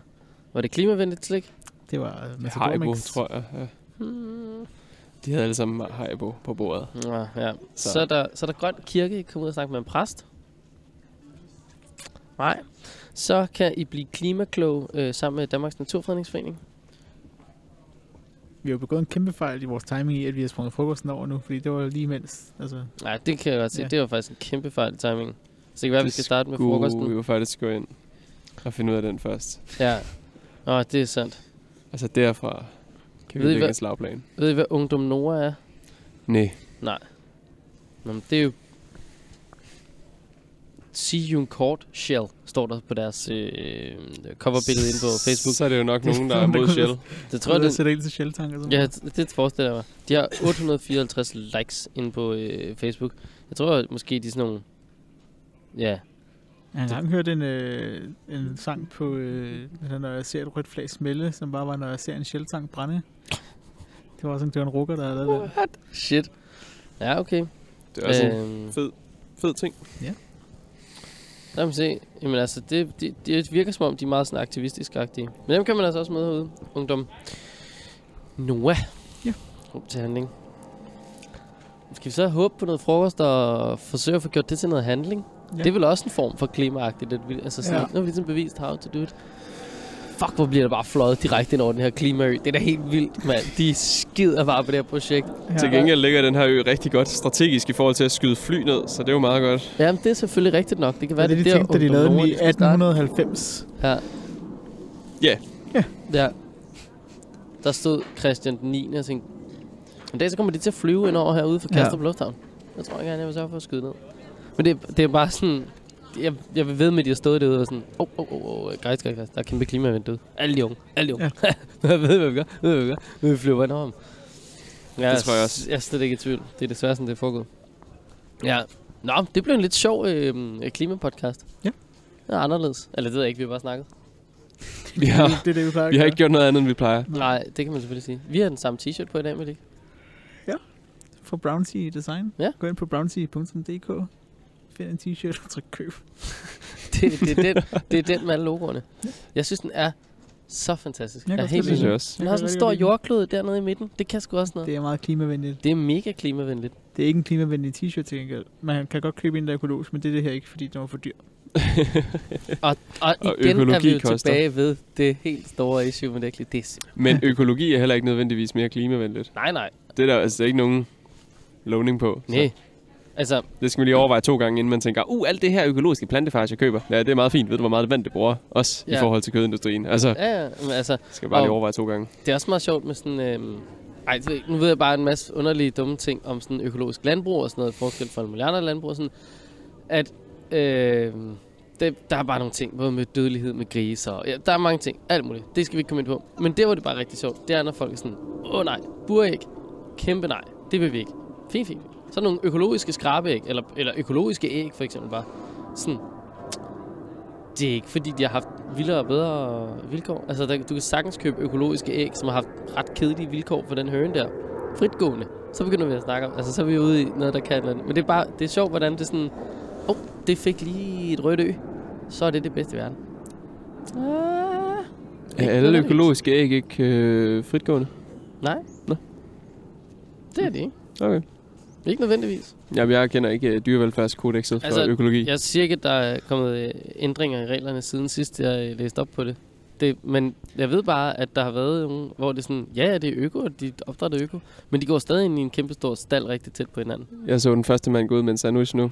A: Var det klimavenligt slik?
C: Det var uh, Matador
B: Haribo,
C: Mix.
B: tror jeg. Ja.
A: Hmm.
B: De havde alle sammen Haribo på bordet.
A: Ja, ja. Så.
B: Så.
A: er der, så er der grøn kirke. I kan ud og snakke med en præst. Nej. Så kan I blive klimaklog øh, sammen med Danmarks Naturfredningsforening.
C: Vi har jo begået en kæmpe fejl i vores timing i, at vi har sprunget frokosten over nu, fordi det var lige mens. Altså,
A: Nej, det kan jeg godt se.
C: Ja.
A: Det var faktisk en kæmpe fejl i timingen. Så det kan være, at vi
B: Det
A: skal starte med
B: Skulle
A: frokosten.
B: vi jo faktisk gå ind og finde ud af den først.
A: Ja. Åh, det er sandt.
B: Altså derfra kan vi
A: Ved I
B: lægge
A: hvad-
B: en slagplan.
A: Ved I, hvad Ungdom Nora er?
B: Nej.
A: Nå, men det er jo... See you in court shell, står der på deres øh, coverbillede inde på Facebook.
B: Så er det jo nok nogen, der er mod Shell.
A: Det
C: tror
A: jeg, det,
C: sætter ind til Shell-tank og sådan
A: ja,
C: noget.
A: det, det forestiller jeg mig. De har 854 likes inde på øh, Facebook. Jeg tror at måske, de er sådan nogle... Ja,
C: Jeg har hørt en, øh, en sang på, øh, når jeg ser et rødt flag smelle, som bare var, når jeg ser en Shell-tank brænde. Det var var en rukker, der havde lavet det.
A: shit. Ja, okay.
B: Det er også en
A: Øhm,
B: fed, fed ting.
A: Lad mig se. Jamen altså, det, det, det virker som om, de er meget sådan aktivistisk-agtige. Men dem kan man altså også møde herude. Ungdom. Noah.
C: Ja.
A: Rum til handling. Skal vi så håbe på noget frokost og forsøge at få gjort det til noget handling? Ja. Det er vel også en form for klimaagtigt. At vi, altså sådan,
C: Ja.
A: ja. Nu har vi ligesom bevist how to do it. Fuck, hvor bliver der bare fløjet direkte ind over den her klimaø. Det er da helt vildt, mand. De skider bare på det her projekt.
C: Ja.
B: Til gengæld ligger den her ø rigtig godt strategisk i forhold til at skyde fly ned, så det er jo meget godt.
A: Jamen, det er selvfølgelig rigtigt nok. Det kan være,
C: er det, de
A: der,
C: tænkte, da de lavede den i
A: de skal starte.
C: 1890?
A: Ja.
B: Ja.
A: Ja. Der stod Christian den 9. og tænkte, en dag så kommer de til at flyve ind over herude for
C: Ja.
A: Kastrup Lufthavn. Jeg tror ikke, jeg vil sørge for at skyde ned. Men det, det er bare sådan, jeg, jeg vil ved med, at de har stået derude og sådan, åh, åh, åh, åh, guys, guys, guys, der er kæmpe klimaevent derude. Alle de unge, alle de unge. Ja. jeg ved, hvad vi gør, jeg ved, hvad vi gør. Vi flyver ind over dem. Jeg,
B: Det tror jeg også.
A: Jeg er slet ikke i tvivl. Det er desværre sådan, det er foregået. Ja. Nå, det blev en lidt sjov øh, klimapodcast.
C: Ja.
A: Det er anderledes. Eller det ved jeg ikke, vi har bare snakket.
B: Vi har,
C: Det er det, vi plejer
B: vi har ikke gjort noget andet, end vi plejer.
A: Nej, det kan man selvfølgelig sige. Vi har den samme t-shirt på i dag, med det.
C: For Brownsea Design.
A: Ja.
C: Gå ind på brownsea.dk. Find en t-shirt og tryk køb.
A: Det, det, er den, det er den med alle logoerne. Jeg synes, den er så fantastisk.
C: Jeg
A: Jeg er helt
B: Det jeg også.
A: Den har sådan en stor jordklode dernede i midten. Det kan sgu også noget.
C: Det er meget klimavenligt.
A: Det er mega klimavenligt.
C: Det er ikke en klimavenlig t-shirt til gengæld. Man kan godt købe en, der er økologisk, men det er det her ikke, fordi den var for dyr.
A: Og, og
B: Og
A: igen er
B: økologi
A: vi jo
B: koster.
A: tilbage ved det helt store issue med det. Det er
B: Men økologi er heller ikke nødvendigvis mere klimavenligt.
A: nej, nej.
B: Det er der altså ikke nogen lovning på. Så
A: Nej. Altså,
B: Det skal man lige overveje to gange, inden man tænker, uh, alt det her økologiske plantefarge, jeg køber. Ja, det er meget fint. Ved du, hvor meget vand det bruger? Også ja. i forhold til kødindustrien. Altså,
A: ja, ja, men altså,
B: skal bare lige overveje to gange.
A: det er også meget sjovt med sådan... Øhm, ej, det nu ved jeg bare en masse underlige dumme ting om sådan økologisk landbrug og sådan noget, forskel fra andre landbrug og sådan, at øh, det, der er bare nogle ting, både med dødelighed med grise og ja, der er mange ting, alt muligt. Det skal vi ikke komme ind på. Men det, hvor det bare rigtig sjovt, det er, når folk er sådan, åh oh, nej, buræg, kæmpe nej, det vil vi ikke. Fint, fint. Så nogle økologiske skrabeæg, eller, eller økologiske æg for eksempel bare. Sådan, det er ikke fordi, de har haft vildere og bedre vilkår. Altså, der, du kan sagtens købe økologiske æg, som har haft ret kedelige vilkår for den høne der. Fritgående. Så begynder vi at snakke om, altså så er vi ude i noget, der kan et eller andet. Men det er bare, det er sjovt, hvordan det er sådan, åh, oh, det fik lige et rødt ø. Så er det det bedste i verden. Ah,
B: Er alle økologiske æg ikke øh, fritgående?
A: Nej.
B: Nå.
A: Det er det ikke.
B: Okay.
A: Ikke nødvendigvis.
B: Jamen, jeg kender ikke øh, dyrevelfærdskodexet for
A: Altså,
B: økologi.
A: Jeg siger ikke, at der er kommet øh, ændringer i reglerne siden sidst, jeg øh, læste op på det. det. Men jeg ved bare, at der har været nogle, hvor det er sådan, ja, ja, det er øko, og de opdrætter øko. Men de går stadig ind i en kæmpe stor stald rigtig tæt på hinanden.
B: Jeg så den første mand gå ud med en sandwich nu.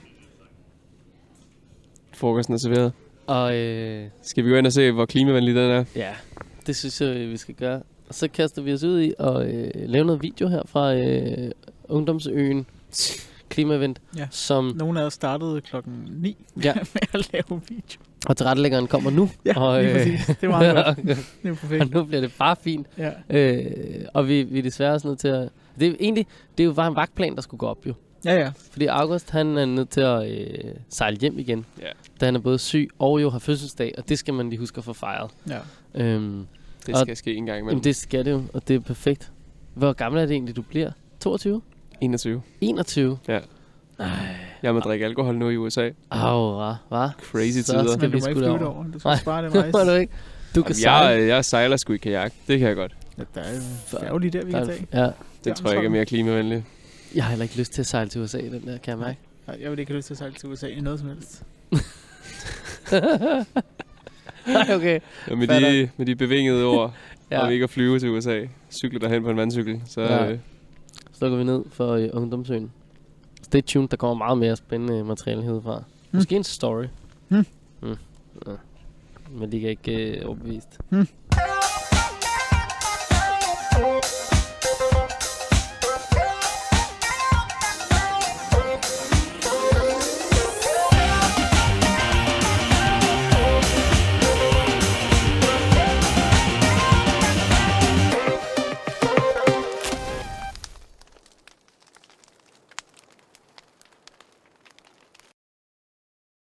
B: Frokosten er serveret.
A: Og øh,
B: Skal vi gå ind og se, hvor klimavenlig den er?
A: ja, det synes jeg, vi skal gøre. Og så kaster vi os ud i at øh, lave noget video her fra øh, Ungdomsøen Klimaevent,
C: Ja.
A: som,
C: Nogle af os startede klokken 9
A: Ja.
C: med at lave video.
A: og tilrettelæggeren kommer nu.
C: Ja,
A: og,
C: lige præcis. Det er meget godt. Det er
A: og
C: perfekt.
A: nu bliver det bare fint.
C: Ja.
A: Øh, og vi, vi er desværre også nødt til at... Det er jo egentlig, det er jo bare en vagtplan, der skulle gå op jo.
C: ja, ja.
A: Fordi August, han er nødt til at øh, sejle hjem igen.
B: Ja.
A: Da han er både syg og jo har fødselsdag, og det skal man lige huske at få fejret.
C: ja.
A: Øhm,
B: Det
A: Og-
B: skal ske en gang imellem.
A: jamen det skal det jo, og det er perfekt. Hvor gammel er det egentlig, du bliver? 22?
B: 21.
A: 21?
B: Ja.
A: Nej.
B: Jeg må drikke alkohol nu i USA.
A: Au, hva?
B: Crazy
A: Så
B: tider.
A: skal vi sgu derover.
C: Du skal
A: Nej,
C: spare det rejse.
A: du ikke. Du kan
B: Jamen,
A: sejle.
B: jeg, jeg sejler sgu i kajak. Det kan jeg godt.
C: Ja, der er færge lige der, vi kan tage.
A: Ja.
B: Det tror jeg ikke er mere klimavenligt.
A: Jeg har heller ikke lyst til at sejle til USA, den der, kan jeg mærke.
C: Nej, jeg vil ikke have lyst til at sejle til USA i noget som helst.
A: Nej, okay.
B: Ja, med, de, med de bevingede ord
A: Ja.
B: om ikke at flyve til USA, cykle derhen på en vandcykel, så ja. øh,
A: Så lukker vi ned for øh, Ungdomsøen. Stay tuned, der kommer meget mere spændende materiale herfra. Måske en story.
C: Hmm.
A: Mm. Ja. Men de kan ikke øh, overbevist.
C: Hmm.